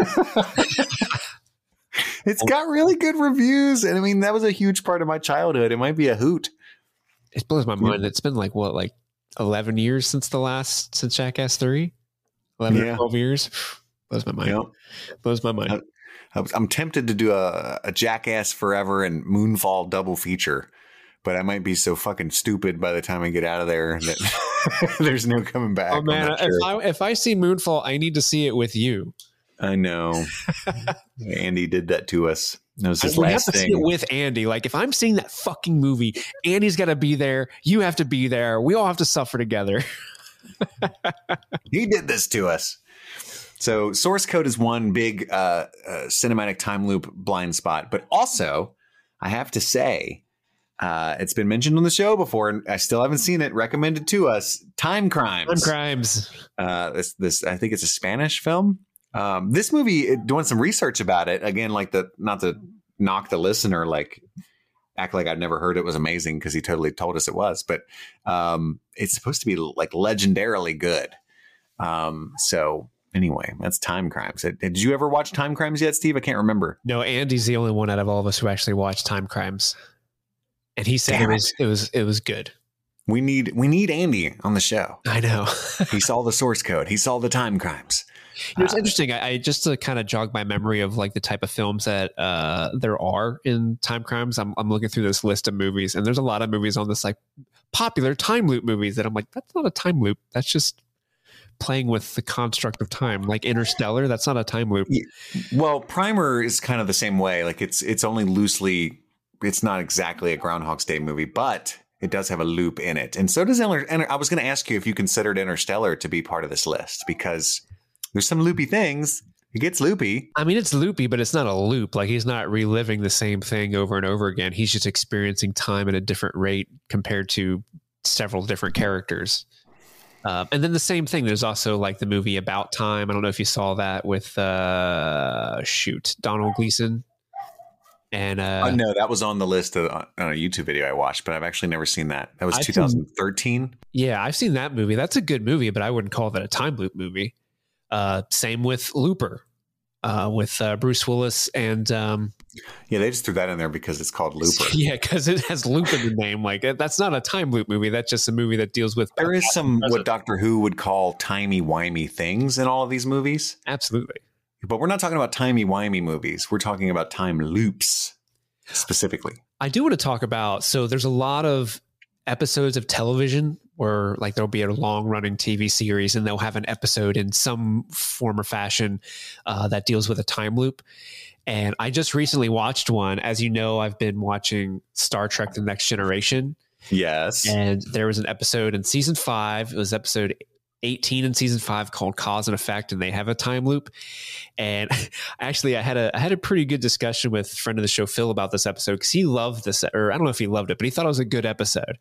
it's got really good reviews, and I mean that was a huge part of my childhood. It might be a hoot. It blows my mind. It's been like what, like eleven years since the last since Jackass three. 11 Yeah. or 12 years blows my mind know? blows my mind I I'm tempted to do a, a Jackass Forever and Moonfall double feature, but I might be so fucking stupid by the time I get out of there that there's no coming back. oh man if sure. i if i see moonfall i need to see it with you I know. Andy did that to us. That was his we have last to see it thing. with andy like if i'm seeing that fucking movie andy's got to be there you have to be there we all have to suffer together He did this to us. So source code is one big uh, uh, cinematic time loop blind spot, but also I have to say. Uh, it's been mentioned on the show before, and I still haven't seen it. Recommended to us, Time Crimes. Time crimes uh, this this I think it's a Spanish film. Um, this movie, it- doing some research about it again, like the not to knock the listener, like act like I'd never heard it was amazing because he totally told us it was, but um, it's supposed to be like legendarily good. Um, so anyway, that's Time Crimes. Did, you ever watch Time Crimes yet, Steve? I can't remember. no andy's the only one out of all of us who actually watched time crimes and he said it Damn it. was it was it was good We need we need Andy on the show. i know He saw the source code. He saw the Time Crimes. You know, it's Uh, interesting. I, I just to kind of jog my memory of like the type of films that uh, there are in time crimes. I'm, I'm looking through this list of movies, and there's a lot of movies on this like popular time loop movies that I'm like, that's not a time loop. That's just playing with the construct of time. Like Interstellar, that's not a time loop. Well, Primer is kind of the same way. Like it's it's only loosely. It's not exactly a Groundhog's Day movie, but it does have a loop in it, and so does Inter. Inter- I was going to ask you if you considered Interstellar to be part of this list because there's some loopy things. It gets loopy. I mean, it's loopy, but it's not a loop. Like he's not reliving the same thing over and over again. He's just experiencing time at a different rate compared to several different characters. Um, and then the same thing. There's also like the movie About Time. I don't know if you saw that with uh, shoot Domhnall Gleeson. And uh, Uh, no, that was on the list of, on a YouTube video I watched, but I've actually never seen that. That was I've seen- 2013. yeah, I've seen that movie. That's a good movie, but I wouldn't call that a time loop movie. Uh, same with Looper, uh, with uh, Bruce Willis and um, Yeah, they just threw that in there because it's called Looper. Yeah, because it has loop in the name. Like that's not a time loop movie. That's just a movie that deals with. There is some what Doctor Who would call timey wimey things in all of these movies. absolutely. But we're not talking about timey wimey movies. We're talking about time loops specifically. I do want to talk about so there's a lot of episodes of television where like there'll be a long running TV series and they'll have an episode in some form or fashion uh, that deals with a time loop. And I just recently watched one. As you know, I've been watching Star Trek The Next Generation. Yes. And there was an episode in season five. It was episode 18 in season five called Cause and Effect, and they have a time loop. And actually, I had a I had a pretty good discussion with friend of the show Phil about this episode because he loved this, or I don't know if he loved it, but he thought it was a good episode.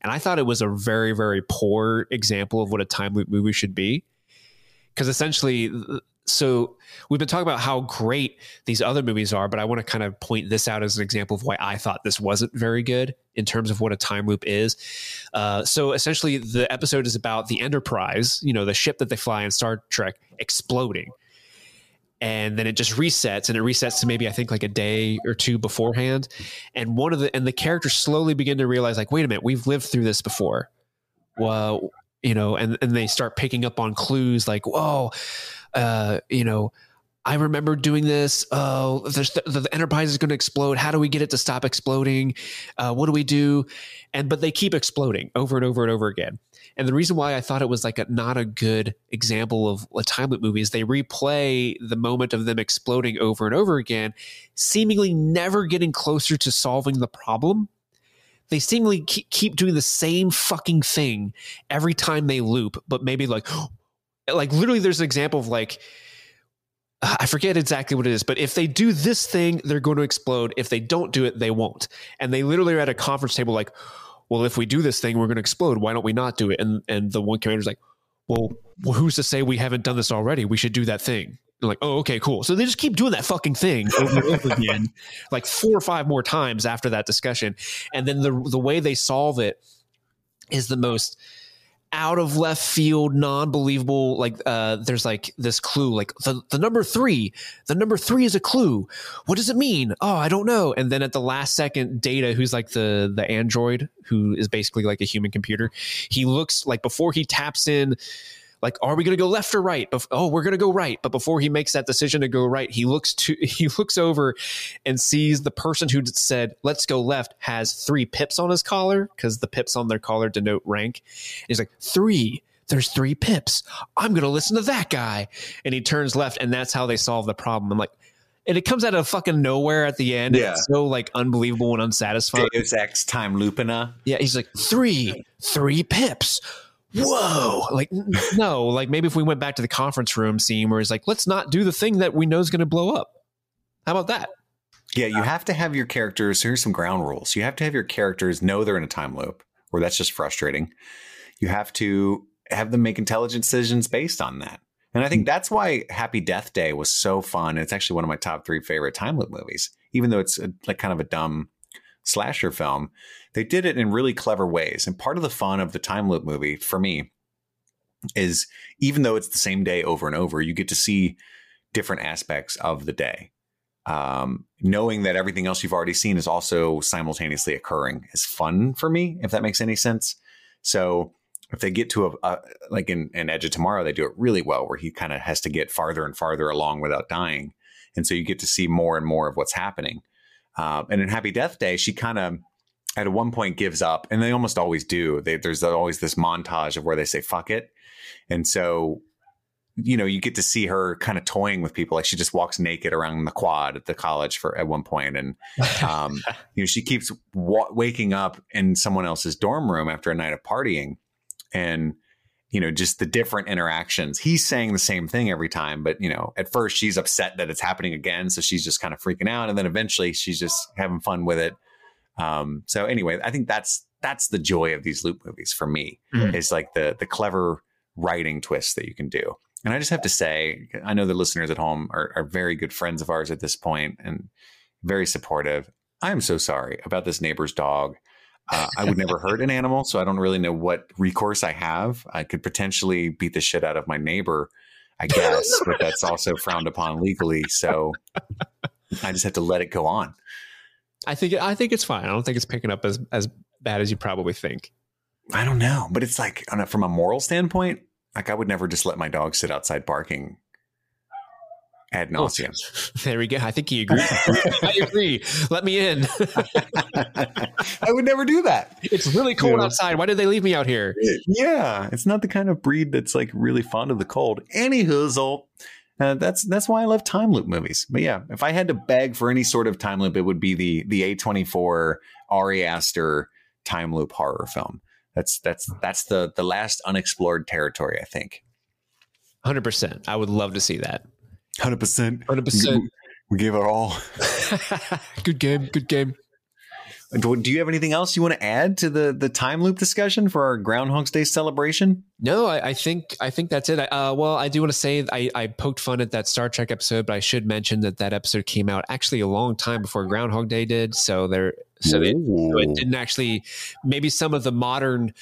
And I thought it was a very very poor example of what a time loop movie should be, because essentially so we've been talking about how great these other movies are, but I want to kind of point this out as an example of why I thought this wasn't very good in terms of what a time loop is. Uh, so essentially, the episode is about the Enterprise, you know, the ship that they fly in Star Trek, exploding. And then it just resets, and it resets to maybe I think like a day or two beforehand. And one of the and the characters slowly begin to realize, like, wait a minute, we've lived through this before. Well, you know, and and they start picking up on clues like, whoa, uh, you know, I remember doing this. Oh, the, the, Enterprise is going to explode. How do we get it to stop exploding? Uh, what do we do? And but they keep exploding over and over and over again. And the reason why I thought it was like a, not a good example of a time loop movie is they replay the moment of them exploding over and over again, seemingly never getting closer to solving the problem. They seemingly keep doing the same fucking thing every time they loop, but maybe like like literally there's an example of like uh, I forget exactly what it is, but if they do this thing, they're going to explode. If they don't do it, they won't. And they literally are at a conference table like, well, if we do this thing, we're going to explode. Why don't we not do it? And and the one commander's like, well, who's to say we haven't done this already? We should do that thing. Like, oh, okay, cool. So they just keep doing that fucking thing over and over again, like four or five more times after that discussion. And then the the way they solve it is the most out of left field, non believable. Like, uh, there's like this clue, like the, the number three, the number three is a clue. What does it mean? Oh, I don't know. And then at the last second, Data, who's like the the android, who is basically like a human computer, he looks like before he taps in like are we going to go left or right? Oh we're going to go right. But before he makes that decision to go right he looks to he looks over and sees the person who said let's go left has three pips on his collar because the pips on their collar denote rank. He's like three? There's three pips. I'm going to listen to that guy. And he turns left and that's how they solve the problem. I'm like and it comes out of fucking nowhere at the end. Yeah. It's so like unbelievable and unsatisfying. Deus Ex time loopina. Yeah, he's like three, three pips whoa! Like no like maybe if we went back to the conference room scene where he's like let's not do the thing that we know is going to blow up. How about that? Yeah you have to have your characters here's some ground rules. You have to have your characters know they're in a time loop or that's just frustrating. You have to have them make intelligent decisions based on that. And i think that's why happy death day was so fun it's actually one of my top three favorite time loop movies even though it's a, like kind of a dumb slasher film they did it in really clever ways. And part of the fun of the time loop movie for me is even though it's the same day over and over, you get to see different aspects of the day. Um, knowing that everything else you've already seen is also simultaneously occurring is fun for me, if that makes any sense. So if they get to a, a like in, in Edge of Tomorrow, they do it really well, where he kind of has to get farther and farther along without dying, and so you get to see more and more of what's happening. Uh, and in Happy Death Day, she kind of at one point gives up, and they almost always do. They, there's always this montage of where they say "fuck it," and so you know you get to see her kind of toying with people. Like she just walks naked around the quad at the college for at one point, and um, you know she keeps wa- waking up in someone else's dorm room after a night of partying, and you know just the different interactions. He's saying the same thing every time, but you know at first she's upset that it's happening again, so she's just kind of freaking out, and then eventually she's just having fun with it um, so anyway, I think that's that's the joy of these loop movies for me mm. is like the the clever writing twists that you can do. And I just have to say, I know the listeners at home are, are very good friends of ours at this point and very supportive. I am so sorry about this neighbor's dog. Uh, I would never hurt an animal, so I don't really know what recourse I have. I could potentially beat the shit out of my neighbor, I guess, but that's also frowned upon legally. So I just have to let it go on. I think I think it's fine. I don't think it's picking up as as bad as you probably think. I don't know, but it's like a, from a moral standpoint, like I would never just let my dog sit outside barking. ad oh, nauseum. There we go. I think he agrees. I agree. Let me in. I would never do that. it's really cold outside. Why did they leave me out here? Yeah, it's not the kind of breed that's like really fond of the cold. Anywho, uh, that's that's why I love time loop movies. But yeah, if I had to beg for any sort of time loop, it would be the the A twenty four Ari Aster time loop horror film. That's that's that's the the last unexplored territory. I think. 100%. I would love to see that. Hundred percent. 100%. We gave it all. good game. Good game. Do do you have anything else you want to add to the the time loop discussion for our Groundhog's Day celebration? No, I, I think I think that's it. Uh, well, I do want to say I, I poked fun at that Star Trek episode, but I should mention that that episode came out actually a long time before Groundhog Day did. So there, so it, so it didn't actually. Maybe some of the modern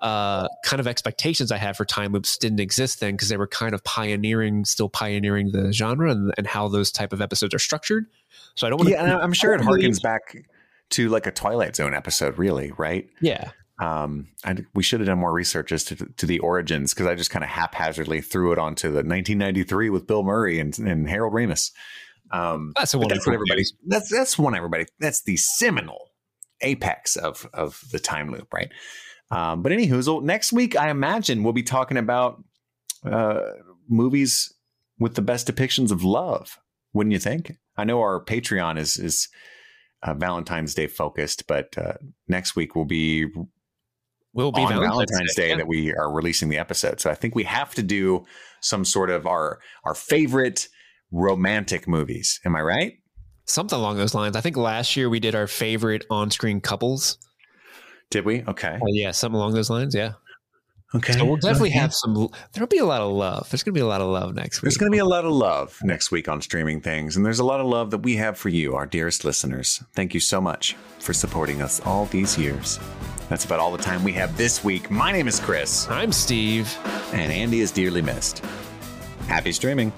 uh, kind of expectations I had for time loops didn't exist then because they were kind of pioneering, still pioneering the genre and, and how those type of episodes are structured. So I don't want Yeah, and I'm sure it harkens back to like a Twilight Zone episode, really, right? Yeah, Um, I, we should have done more research as to, to the origins because I just kind of haphazardly threw it onto the 1993 with Bill Murray and, and Harold Ramis. Um, that's but one. that's what everybody. That's that's one everybody. That's the seminal apex of of the time loop, right? Um, but anywho, so next week I imagine we'll be talking about uh, movies with the best depictions of love. Wouldn't you think? I know our Patreon is is uh, Valentine's Day focused, but uh, next week will be will be on Valentine's, Valentine's, Day, yeah. that we are releasing the episode. So I think we have to do some sort of our our favorite romantic movies. Am I right? Something along those lines. I think last year we did our favorite on-screen couples. Did we? Okay. Uh, yeah, something along those lines. Yeah. Okay. So we'll definitely Okay. have some. There'll be a lot of love. There's going to be a lot of love next week. There's going to be a lot of love next week on streaming things, and there's a lot of love that we have for you, our dearest listeners. Thank you so much for supporting us all these years. That's about all the time we have this week. My name is Chris, I'm Steve. and Andy is dearly missed. Happy streaming.